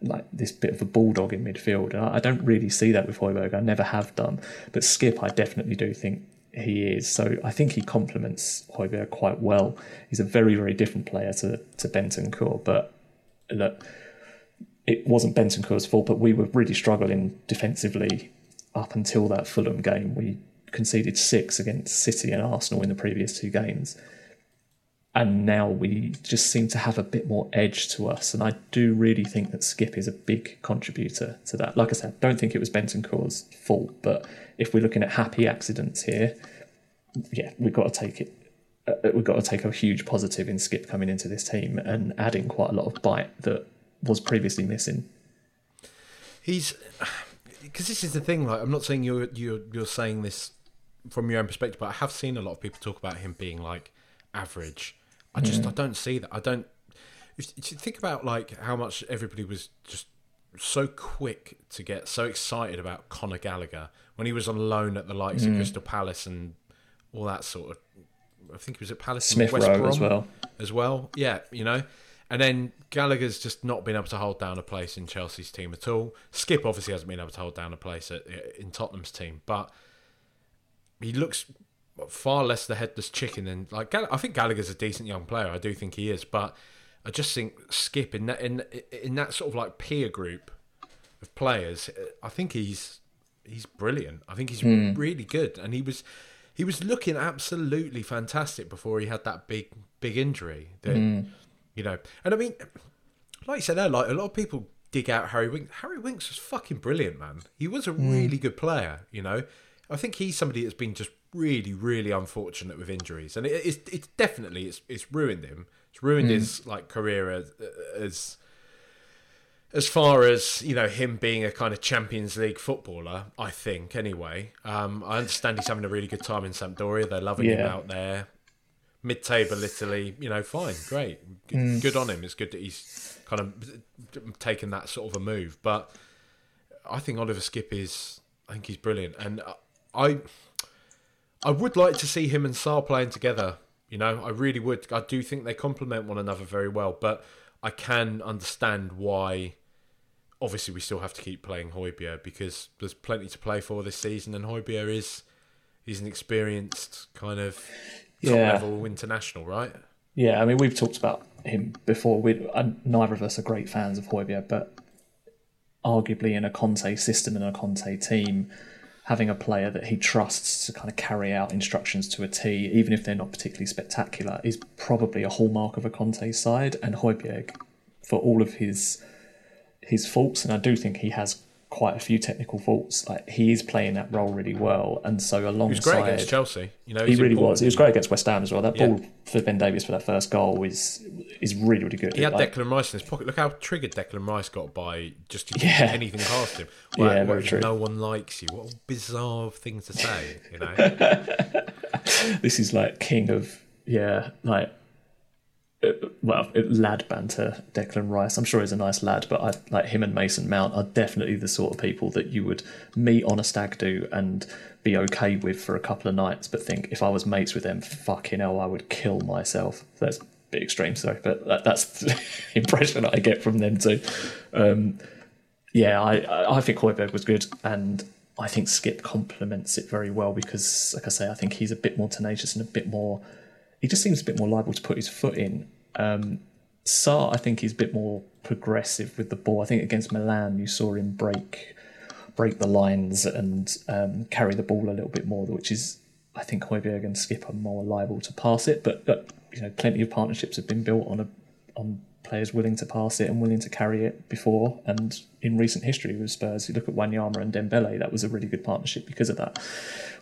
like this bit of a bulldog in midfield. And I don't really see that with Højbjerg. I never have done. But Skipp, I definitely do think he is. So I think he complements Højbjerg quite well. He's a very, very different player to, to Bentancur. But look, it wasn't Bentancur's fault, but we were really struggling defensively up until that Fulham game. We conceded six against City and Arsenal in the previous two games and now we just seem to have a bit more edge to us. And I do really think that Skipp is a big contributor to that. Like I said, don't think it was Bentancur's fault, but if we're looking at happy accidents here, yeah, we've got to take it. Uh, we've got to take a huge positive in Skipp coming into this team and adding quite a lot of bite that was previously missing. He's because this is the thing. Like, I'm not saying you're you're you're saying this from your own perspective, but I have seen a lot of people talk about him being like average. I just I don't see that. I don't. If if you think about like how much everybody was just so quick to get so excited about Conor Gallagher when he was on loan at the likes of mm. Crystal Palace and all that sort of. I think he was at Palace Smith West Rowe Brom as well. as well. Yeah, you know. And then Gallagher's just not been able to hold down a place in Chelsea's team at all. Skipp obviously hasn't been able to hold down a place at, in Tottenham's team, but he looks far less the headless chicken than like. Gall- I think Gallagher's a decent young player. I do think he is, but I just think Skipp in that in in that sort of like peer group of players, I think he's he's brilliant. I think he's hmm. really good, and he was he was looking absolutely fantastic before he had that big big injury. That hmm. you know, and I mean, like you said there, like a lot of people dig out Harry Winks. Harry Winks was fucking brilliant, man. He was a hmm. really good player. You know, I think he's somebody that's been just really, really unfortunate with injuries, and it, it's it's definitely it's it's ruined him. It's ruined his like career as as as far as you know him being a kind of Champions League footballer, I think anyway. Um, I understand he's having a really good time in Sampdoria. They're loving him out there. Mid-table Italy, you know, fine, great, good, good on him. It's good that he's kind of taken that sort of a move. But I think Oliver Skipp is, I think he's brilliant, and I, I would like to see him and Sarr playing together. You know, I really would. I do think they complement one another very well, but I can understand why. Obviously, we still have to keep playing Højbjerg because there's plenty to play for this season, and Højbjerg is he's an experienced kind of top Yeah. level international, right? Yeah, I mean, we've talked about him before. We and neither of us are great fans of Højbjerg, but arguably in a Conte system and a Conte team, having a player that he trusts to kind of carry out instructions to a T, even if they're not particularly spectacular, is probably a hallmark of a Conte side. And Højbjerg, for all of his his faults, and I do think he has quite a few technical faults. Like he is playing that role really well, and so He was alongside great against Chelsea. You know, he really important. was. He was great against West Ham as well. That Yeah. ball for Ben Davies for that first goal is is really really good. He had Like, Declan Rice in his pocket. Look how triggered Declan Rice got by just to Yeah. anything past him. Yeah, very true. No one likes you. What a bizarre thing to say, you know. this is like king of yeah, like well, lad banter, Declan Rice. I'm sure he's a nice lad, but I like him and Mason Mount are definitely the sort of people that you would meet on a stag do and be okay with for a couple of nights, but think if I was mates with them, fucking hell, I would kill myself. That's a bit extreme, sorry, but that, that's the impression I get from them too. Um, yeah, I I think Højbjerg was good, and I think Skipp complements it very well because, like I say, I think he's a bit more tenacious and a bit more he just seems a bit more liable to put his foot in. Um, I think, is a bit more progressive with the ball. I think against Milan, you saw him break break the lines and um, carry the ball a little bit more, which is, I think, Højbjerg and Skipp are more liable to pass it. But, but you know, plenty of partnerships have been built on a on players willing to pass it and willing to carry it before. And in recent history with Spurs, you look at Wanyama and Dembele, that was a really good partnership because of that.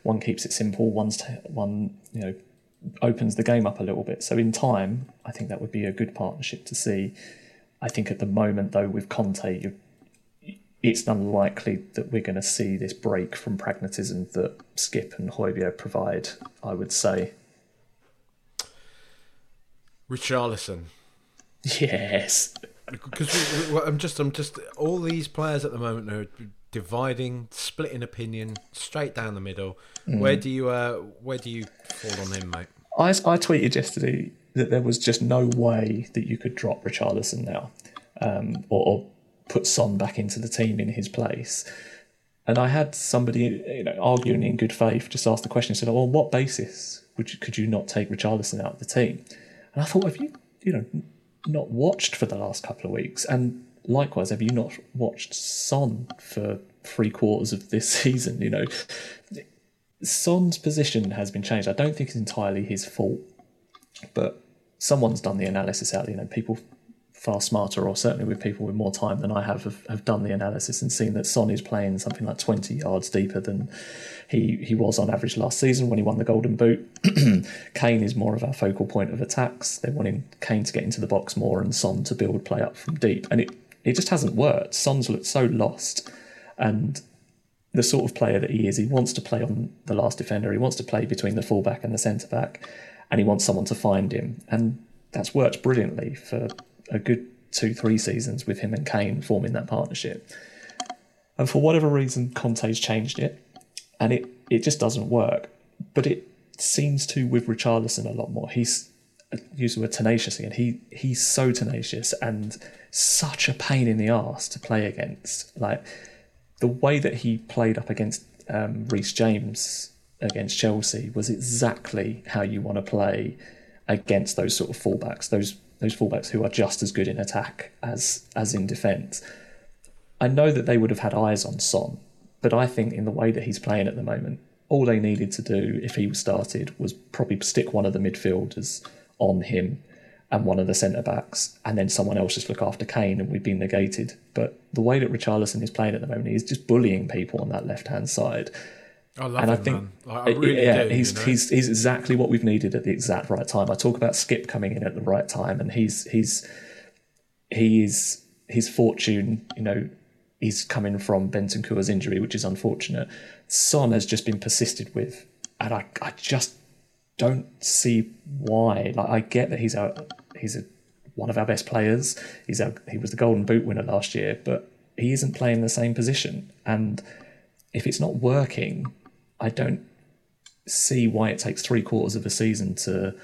One keeps it simple, one's t- one you know opens the game up a little bit. So in time, I think that would be a good partnership to see. I think at the moment, though, with Conte, it's unlikely that we're going to see this break from pragmatism that Skipp and Højbjerg provide. I would say. Richarlison. Yes. Because I'm just, I'm just, all these players at the moment are dividing, splitting opinion, straight down the middle. Mm. Where do you uh, where do you fall on him, mate? I, I tweeted yesterday that there was just no way that you could drop Richarlison now, um, or, or put Son back into the team in his place. And I had somebody, you know, arguing in good faith, just asked the question. Said, "Well, on what basis would you, could you not take Richarlison out of the team?" And I thought, have you, you know, not watched for the last couple of weeks? And likewise, have you not watched Son for three quarters of this season? You know, Son's position has been changed. I don't think it's entirely his fault, but someone's done the analysis out. You know, people far smarter, or certainly with people with more time than I have, have, have done the analysis and seen that Son is playing something like 20 yards deeper than he, he was on average last season when he won the Golden Boot. Kane is more of our focal point of attacks. They're wanting Kane to get into the box more and Son to build play up from deep. And it, it just hasn't worked. Son's looked so lost. And the sort of player that he is, he wants to play on the last defender. He wants to play between the fullback and the centre back, and he wants someone to find him. And that's worked brilliantly for a good two, three seasons with him and Kane forming that partnership. And for whatever reason, Conte's changed it, and it, it just doesn't work. But it seems to with Richarlison a lot more. He's use the word tenacious again. He he's so tenacious and such a pain in the ass to play against. Like the way that he played up against um, Reece James against Chelsea was exactly how you want to play against those sort of fullbacks. Those those fullbacks who are just as good in attack as as in defence. I know that they would have had eyes on Son, but I think in the way that he's playing at the moment, all they needed to do if he was started was probably stick one of the midfielders on him and one of the centre backs, and then someone else just look after Kane, and we've been negated. But the way that Richarlison is playing at the moment, he's just bullying people on that left hand side. I love and him, I think, like, I really yeah, do, he's you know? he's he's exactly what we've needed at the exact right time. I talk about Skipp coming in at the right time, and he's he's he's his fortune. You know, he's coming from Benton Bentancur's injury, which is unfortunate. Son has just been persisted with, and I I just don't see why. Like I get that he's our he's a, one of our best players. He's our, he was the Golden Boot winner last year, but he isn't playing the same position. And if it's not working, I don't see why it takes three quarters of a season to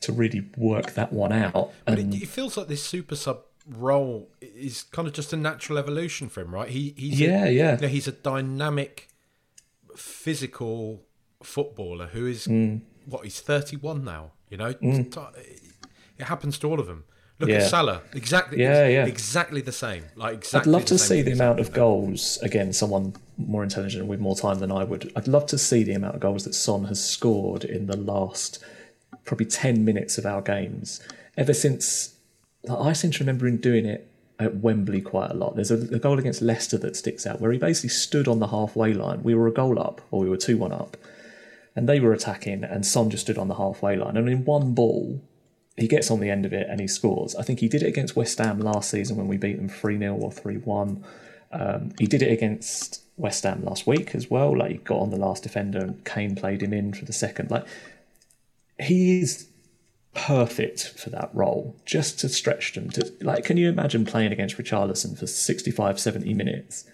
to really work that one out. But it, it, feels like this super sub role is kind of just a natural evolution for him, right? He he's yeah a, yeah you know, he's a dynamic, physical footballer who is mm what he's 31 now. You know, mm. it happens to all of them. Look yeah. at Salah, exactly, yeah, yeah. exactly the same. Like exactly. I'd love to see the amount of goals. Again, someone more intelligent with more time than I would. I'd love to see the amount of goals that Son has scored in the last probably 10 minutes of our games. Ever since I seem to remember him doing it at Wembley quite a lot. There's a, a, goal against Leicester that sticks out where he basically stood on the halfway line. We were a goal up, or we were 2 1 up, and they were attacking, and Son just stood on the halfway line. And in one ball, he gets on the end of it and he scores. I think he did it against West Ham last season when we beat them 3 0 or 3 1. Um, he did it against West Ham last week as well. Like he got on the last defender and Kane played him in for the second. Like he's perfect for that role, just to stretch them. To like, can you imagine playing against Richarlison for 65, 70 minutes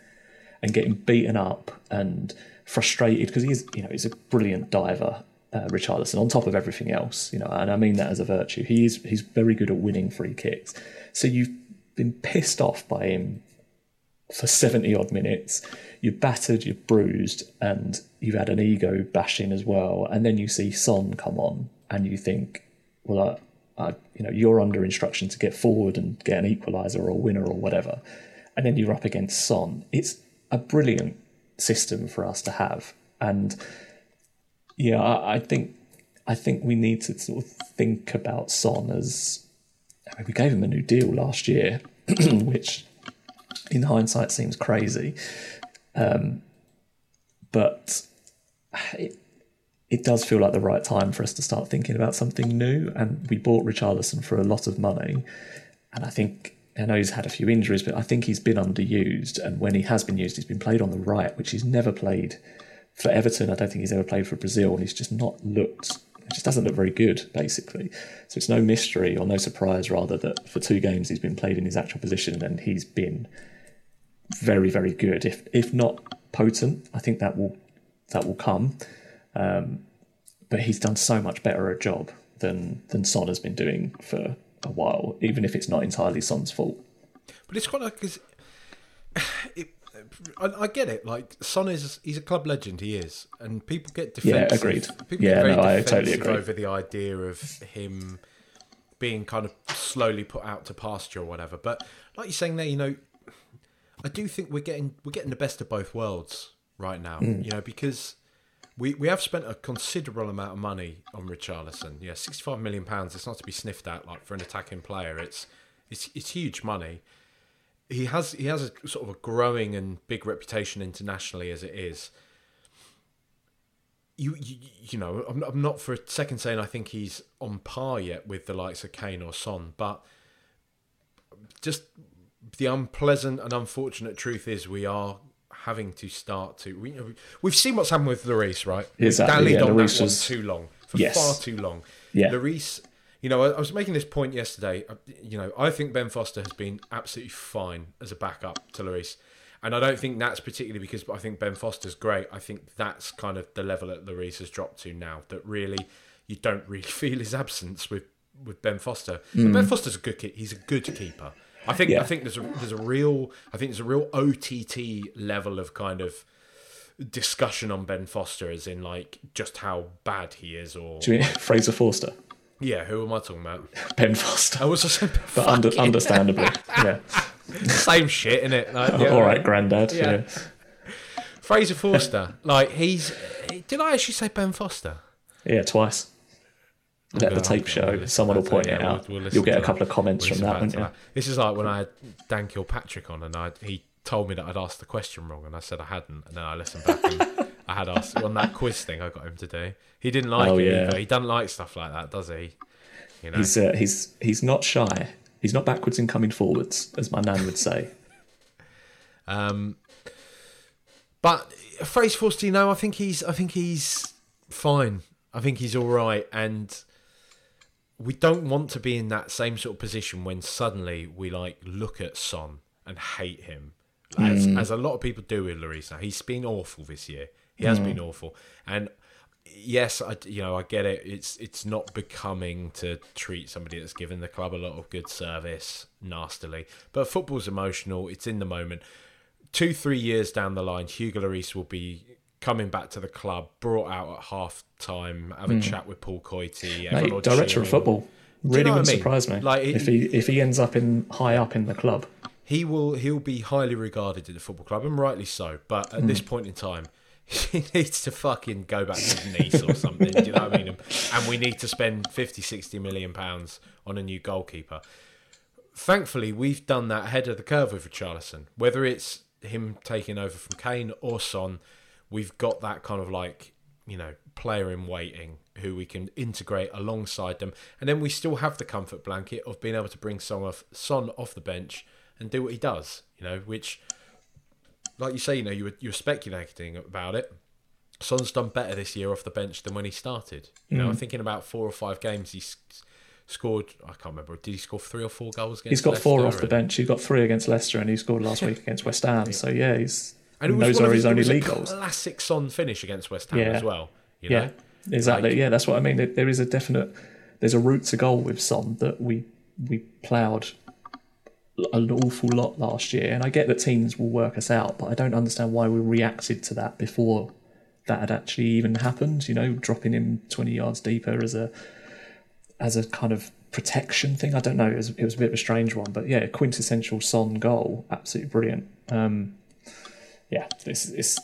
and getting beaten up and frustrated because he's, you know, he's a brilliant diver. Uh, Richarlison, on top of everything else, you know, and I mean that as a virtue. He's he's very good at winning free kicks. So you've been pissed off by him for 70 odd minutes. You're battered, you're bruised, and you've had an ego bashing as well. And then you see Son come on, and you think, well, I, I, you know, you're under instruction to get forward and get an equaliser or a winner or whatever. And then you're up against Son. It's a brilliant system for us to have. And yeah, I, I think I think we need to sort of think about Son as I mean, we gave him a new deal last year, which in hindsight seems crazy. Um, but it, it does feel like the right time for us to start thinking about something new. And we bought Richarlison for a lot of money. And I think, I know he's had a few injuries, but I think he's been underused. And when he has been used, he's been played on the right, which he's never played for Everton. I don't think he's ever played for Brazil. And he's just not looked it just doesn't look very good, basically. So it's no mystery or no surprise, rather, that for two games he's been played in his actual position and he's been very, very good. If if not potent, I think that will that will come. Um, but he's done so much better a job than than Son has been doing for a while, even if it's not entirely Son's fault. But it's quite like because it, I, I, get it. Like Son is he's a club legend. He is, and people get defensive. Yeah, agreed. People yeah, get very no, I totally agree. over the idea of him being kind of slowly put out to pasture or whatever. But like you're saying there, you know, I do think we're getting we're getting the best of both worlds right now. Mm. You know, because we we have spent a considerable amount of money on Richarlison. Yeah, sixty five million pounds. It's not to be sniffed at. Like for an attacking player, it's it's it's huge money. He has he has a sort of a growing and big reputation internationally as it is. You, you, you know, I'm, I'm not for a second saying I think he's on par yet with the likes of Kane or Son, but just the unpleasant and unfortunate truth is we are having to start to. We, we've seen what's happened with Lloris, right? Exactly. Yeah, on Lloris that one was, too long for Yes. far too long. Yeah. Lloris, you know, I, I was making this point yesterday. uh, You know, I think Ben Foster has been absolutely fine as a backup to Lloris. And I don't think that's particularly because I think Ben Foster's great. I think that's kind of the level that Lloris has dropped to now. That really, you don't really feel his absence with, with Ben Foster. And Ben Foster's a good kid. He's a good keeper. I think Yeah. I think there's a there's a real I think there's a real OTT level of kind of discussion on Ben Foster as in like just how bad he is or Do you mean Fraser Forster, yeah who am I talking about Ben Foster? I was just saying but under, understandably, yeah. same shit in it like, yeah, All right, Grandad. Yeah. Yeah. Fraser Forster like he's did I actually say Ben Foster yeah, twice. Let the tape show. Someone will point it, yeah, out. we'll- we'll You'll get a couple of comments We'll from that, won't you? that. This is like when I had Dan Kilpatrick on and I he told me that I'd asked the question wrong and I said I hadn't and then I listened back and I had asked on that quiz thing I got him to do. He didn't like Oh, it yeah. either. He doesn't like stuff like that, does he? You know. He's uh, he's he's not shy. He's not backwards in coming forwards, as my nan would say. Um, but Fraser Forster, you know, I think he's, I think he's fine. I think he's all right, and we don't want to be in that same sort of position when suddenly we like look at Son and hate him, as mm. as a lot of people do with Lloris now. He's been awful this year. He has mm. been awful, and yes, I you know I get it. It's it's not becoming to treat somebody that's given the club a lot of good service nastily. But football's emotional. It's in the moment. Two three years down the line, Hugo Lloris will be coming back to the club, brought out at half time, have a hmm. chat with Paul Coyte. Mate, director of football. you Really know wouldn't I mean? surprise me. Like, it- if he if he ends up in high up in the club. he will he'll be highly regarded at the football club and rightly so but at hmm. this point in time he needs to fucking go back to Nice or something do you know what I mean and we need to spend 50 60 million pounds on a new goalkeeper thankfully we've done that ahead of the curve with Richarlison whether it's him taking over from Kane or Son we've got that kind of like you know player in waiting who we can integrate alongside them and then we still have the comfort blanket of being able to bring Son off, Son off the bench and do what he does you know which like you say you know you were, you were speculating about it Son's done better this year off the bench than when he started. You Mm. know, I'm thinking about four or five games he's scored. I can't remember. Did he score three or four goals against? He's got four Leicester off the bench. He got three against Leicester, and he scored last week against West Ham. So yeah, he's And it was those one of are his it only league goals. Classic Son finish against West Ham Yeah. as well. You know? Yeah, exactly. Like- yeah, that's what I mean. There- There is a definite, there's a route to goal with Son that we we ploughed an awful lot last year, and I get that teams will work us out, but I don't understand why we reacted to that before that had actually even happened. You know, dropping him twenty yards deeper as a as a kind of protection thing. I don't know. It was, it was a bit of a strange one, but yeah, quintessential Son goal, absolutely brilliant. Um, yeah, this is.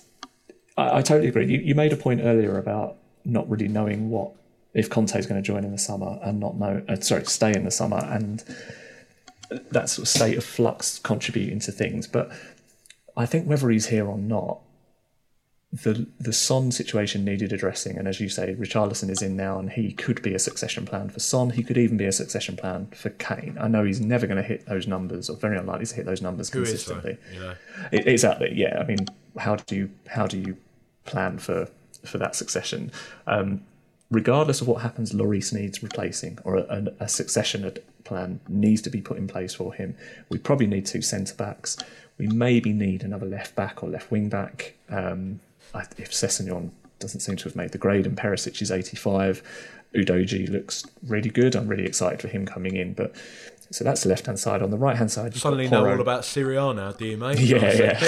I, I totally agree. You, you made a point earlier about not really knowing what if Conte is going to join in the summer and not know. Uh, sorry, stay in the summer and that sort of state of flux contributing to things. But I think whether he's here or not, the the Son situation needed addressing, and as you say, Richarlison is in now, and he could be a succession plan for Son. He could even be a succession plan for Kane. I know he's never going to hit those numbers, or very unlikely to hit those numbers Who is consistently. You know? E- Exactly. Yeah. I mean, how do you how do you plan for for that succession? Um, regardless of what happens, Lloris needs replacing, or a, a succession plan needs to be put in place for him. We probably need two centre backs. We maybe need another left back or left wing back. Um, if Sessegnon doesn't seem to have made the grade, and Perisic is 85, Udogie looks really good. I'm really excited for him coming in. But so that's the left hand side. On the right hand side, you've got Suddenly know all about Serie A now, do you, mate? Yeah,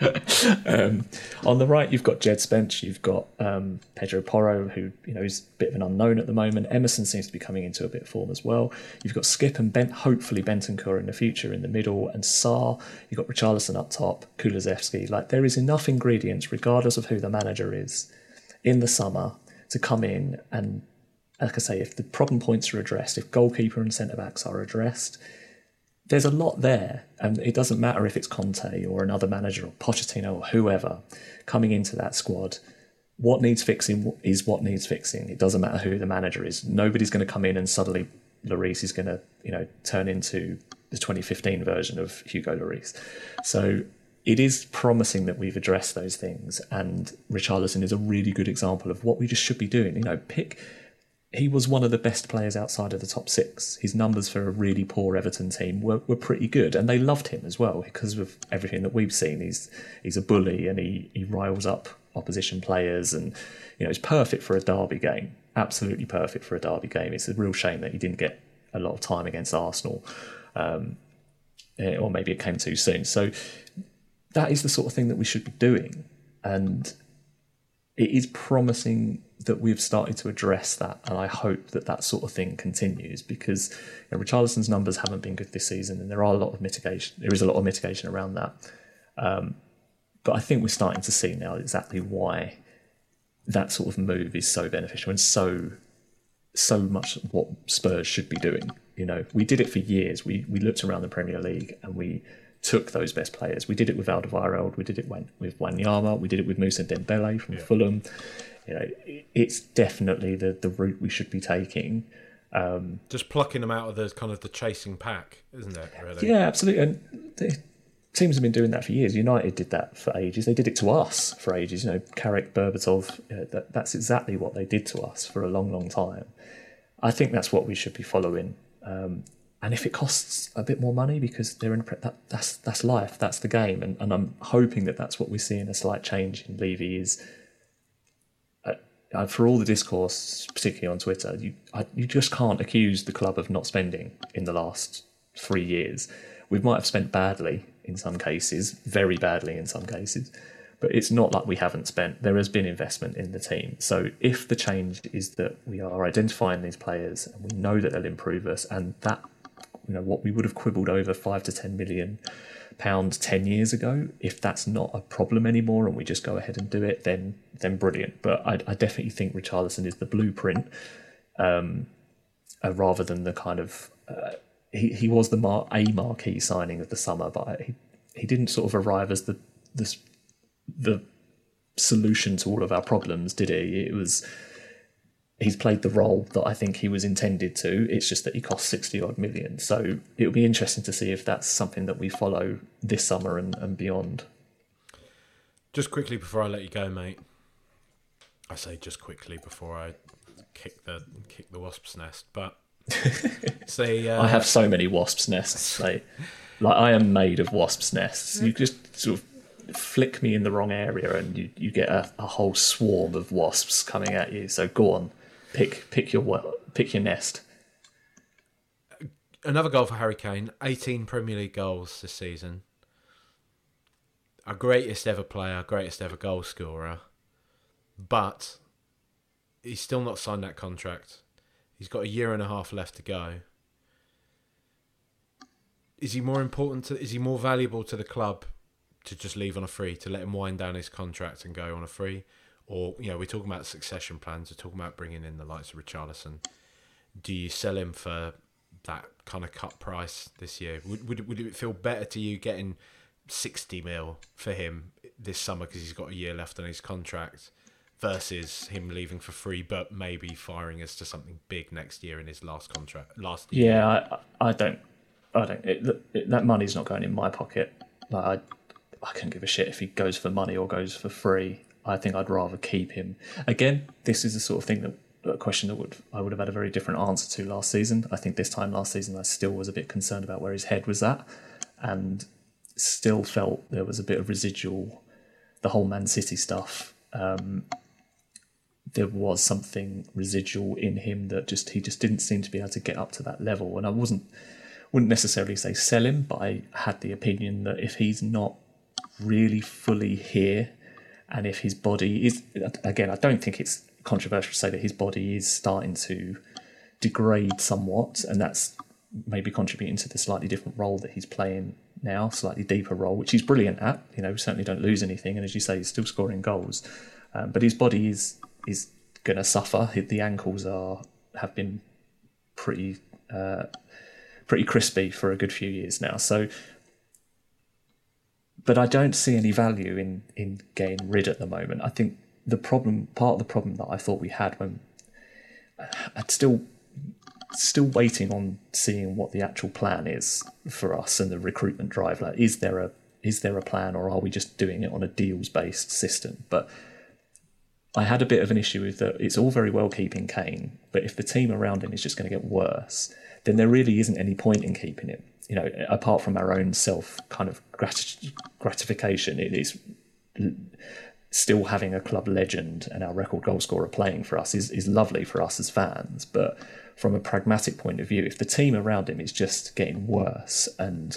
yeah. um, on the right, you've got Jed Spence, you've got um, Pedro Porro, who you know is a bit of an unknown at the moment. Emerson seems to be coming into a bit of form as well. You've got Skipp and Bent, hopefully Bentancur in the future in the middle, and Sarr. You've got Richarlison up top, Kulusevski. Like there is enough ingredients, regardless of who the manager is, in the summer to come in and. Like I say, if the problem points are addressed, if goalkeeper and centre backs are addressed, there's a lot there, and it doesn't matter if it's Conte or another manager or Pochettino or whoever coming into that squad. What needs fixing is what needs fixing. It doesn't matter who the manager is. Nobody's going to come in and suddenly Lloris is going to, you know, turn into the 2015 version of Hugo Lloris. So it is promising that we've addressed those things, and Richarlison is a really good example of what we just should be doing. You know, pick he was one of the best players outside of the top six. His numbers for a really poor Everton team were, were pretty good, and they loved him as well because of everything that we've seen. He's he's a bully and he, he riles up opposition players, and you know he's perfect for a derby game. Absolutely perfect for a derby game. It's a real shame that he didn't get a lot of time against Arsenal, um, eh, or maybe it came too soon. So that is the sort of thing that we should be doing, and it is promising that we've started to address that, and I hope that that sort of thing continues because you know, Richarlison's numbers haven't been good this season, and there are a lot of mitigation. There is a lot of mitigation around that, um, but I think we're starting to see now exactly why that sort of move is so beneficial and so so much what Spurs should be doing. You know, we did it for years. We we looked around the Premier League and we took those best players. We did it with Alderweireld. We did it with Wanyama. We did it with Musa Dembele from Fulham. You know, it's definitely the the route we should be taking. Just plucking them out of the kind of the chasing pack, isn't it? Really? Yeah, absolutely. And the teams have been doing that for years. United did that for ages. They did it to us for ages. You know, Carrick, Berbatov. You know, that, that's exactly what they did to us for a long, long time. I think that's what we should be following. Um, and if it costs a bit more money because they're in pre- that, that's that's life. That's the game. And, and I'm hoping that that's what we're seeing a slight change in Levy is. Uh, for all the discourse, particularly on Twitter, you I, you just can't accuse the club of not spending in the last three years. We might have spent badly in some cases, very badly in some cases, but it's not like we haven't spent. There has been investment in the team. So if the change is that we are identifying these players and we know that they'll improve us, and that you know what we would have quibbled over five to ten million pounds ten years ago, if that's not a problem anymore and we just go ahead and do it, then then brilliant. But I, I definitely think Richarlison is the blueprint um, uh, rather than the kind of uh, he he was the mar- a marquee signing of the summer, but he he didn't sort of arrive as the this the solution to all of our problems, did he? It was he's played the role that I think he was intended to. It's just that he cost sixty odd million. So it'll be interesting to see if that's something that we follow this summer and, and beyond. Just quickly before I let you go, mate. I say just quickly before I kick the kick the wasp's nest, but say uh, I have so many wasps' nests. Like, like I am made of wasps' nests. You just sort of flick me in the wrong area, and you, you get a, a whole swarm of wasps coming at you. So go on, pick pick your wa- pick your nest. another goal for Harry Kane. 18 Premier League goals this season. Our greatest ever player, greatest ever goal scorer. But he's still not signed that contract. He's got a year and a half left to go. Is he more important to is he more valuable to the club to just leave on a free, to let him wind down his contract and go on a free? Or, you know, we're talking about succession plans, we're talking about bringing in the likes of Richarlison. Do you sell him for that kind of cut price this year? Would, would, would it feel better to you getting 60 mil for him this summer because he's got a year left on his contract versus him leaving for free but maybe firing us to something big next year in his last contract last year Yeah, I, I don't, I don't. It, it, that money's not going in my pocket. Like I, I can't give a shit if he goes for money or goes for free. I think I'd rather keep him. Again, this is the sort of thing that a question that would I would have had a very different answer to last season. I think this time last season I still was a bit concerned about where his head was at, and still felt there was a bit of residual. The whole Man City stuff. Um, there was something residual in him that just he just didn't seem to be able to get up to that level, and I wasn't wouldn't necessarily say sell him, but I had the opinion that if he's not really fully here, and if his body is again, I don't think it's controversial to say that his body is starting to degrade somewhat, and that's maybe contributing to the slightly different role that he's playing now, slightly deeper role, which he's brilliant at. You know, certainly don't lose anything, and as you say, he's still scoring goals, um, but his body is is going to suffer. The ankles are have been pretty uh, pretty crispy for a good few years now. So, but I don't see any value in in getting rid at the moment. I think the problem, part of the problem that I thought we had when uh, I'd still still waiting on seeing what the actual plan is for us and the recruitment drive. Like, is there a is there a plan, or are we just doing it on a deals based system? But I had a bit of an issue with that. It's all very well keeping Kane, but if the team around him is just going to get worse, then there really isn't any point in keeping him. You know, apart from our own self kind of grat- gratification, it is still having a club legend and our record goal scorer playing for us is, is lovely for us as fans. But from a pragmatic point of view, if the team around him is just getting worse and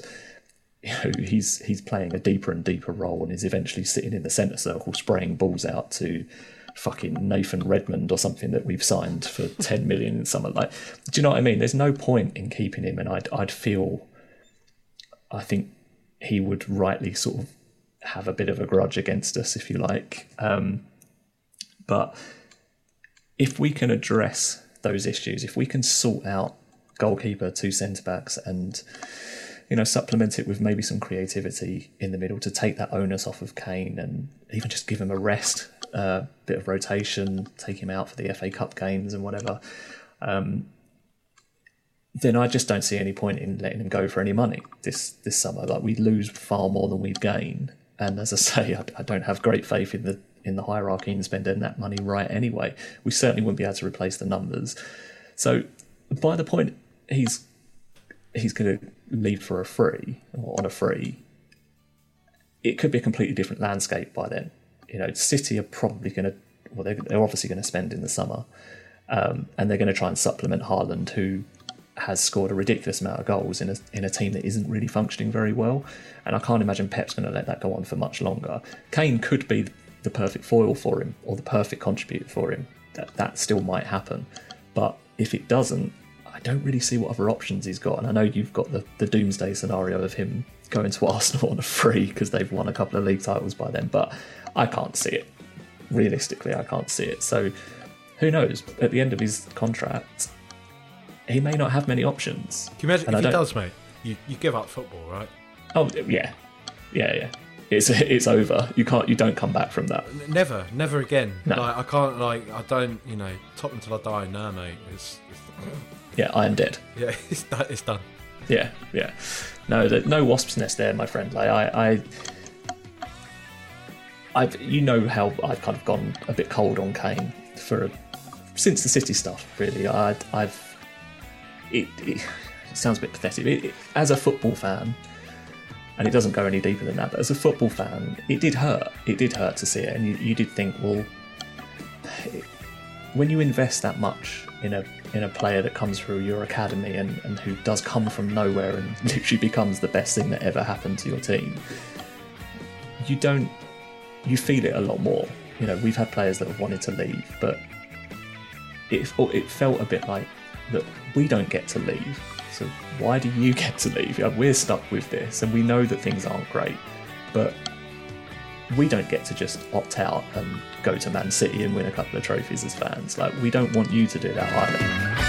you know, he's he's playing a deeper and deeper role and is eventually sitting in the centre circle spraying balls out to fucking Nathan Redmond or something that we've signed for 10 million in summer. Like, do you know what I mean? There's no point in keeping him, and I'd I'd feel, I think he would rightly sort of have a bit of a grudge against us, if you like. Um, but if we can address those issues, if we can sort out goalkeeper, two centre backs, and you know supplement it with maybe some creativity in the middle to take that onus off of Kane and even just give him a rest, a uh, bit of rotation, take him out for the FA Cup games and whatever. Um, then I just don't see any point in letting him go for any money this this summer. Like we lose far more than we've gained, and as I say, I, I don't have great faith in the in the hierarchy and spending that money right anyway. We certainly wouldn't be able to replace the numbers. So by the point he's he's going to leave for a free or on a free, it could be a completely different landscape by then. You know, City are probably going to well, they're, they're obviously going to spend in the summer, um, and they're going to try and supplement Haaland, who has scored a ridiculous amount of goals in a in a team that isn't really functioning very well. And I can't imagine Pep's going to let that go on for much longer. Kane could be the perfect foil for him or the perfect contributor for him. That that still might happen, but if it doesn't, I don't really see what other options he's got. And I know you've got the, the doomsday scenario of him going to Arsenal on a free because they've won a couple of league titles by then, but I can't see it. Realistically, I can't see it. So who knows? At the end of his contract, he may not have many options. Can you imagine And I if he don't- does, mate? You, you give up football, right? Oh yeah, yeah, yeah. It's it's over. You can't. You don't come back from that. Never, never again. No. Like I can't, like I don't, you know, top until I die. Nah, mate. It's, it's Yeah, I am dead. yeah, it's done. It's done. Yeah, yeah. No, the, no wasp's nest there, my friend. Like I, I, I've you know how I've kind of gone a bit cold on Kane for since the City stuff. Really, I, I've it, it, it sounds a bit pathetic. It, as a football fan, and it doesn't go any deeper than that. But as a football fan, it did hurt. It did hurt to see it, and you, you did think, well, when you invest that much in a in a player that comes through your academy and, and who does come from nowhere and literally becomes the best thing that ever happened to your team, you don't you feel it a lot more. You know, we've had players that have wanted to leave, but it it felt a bit like that we don't get to leave. So why do you get to leave? We're stuck with this, and we know that things aren't great, but we don't get to just opt out and go to Man City and win a couple of trophies as fans. Like we don't want you to do that either.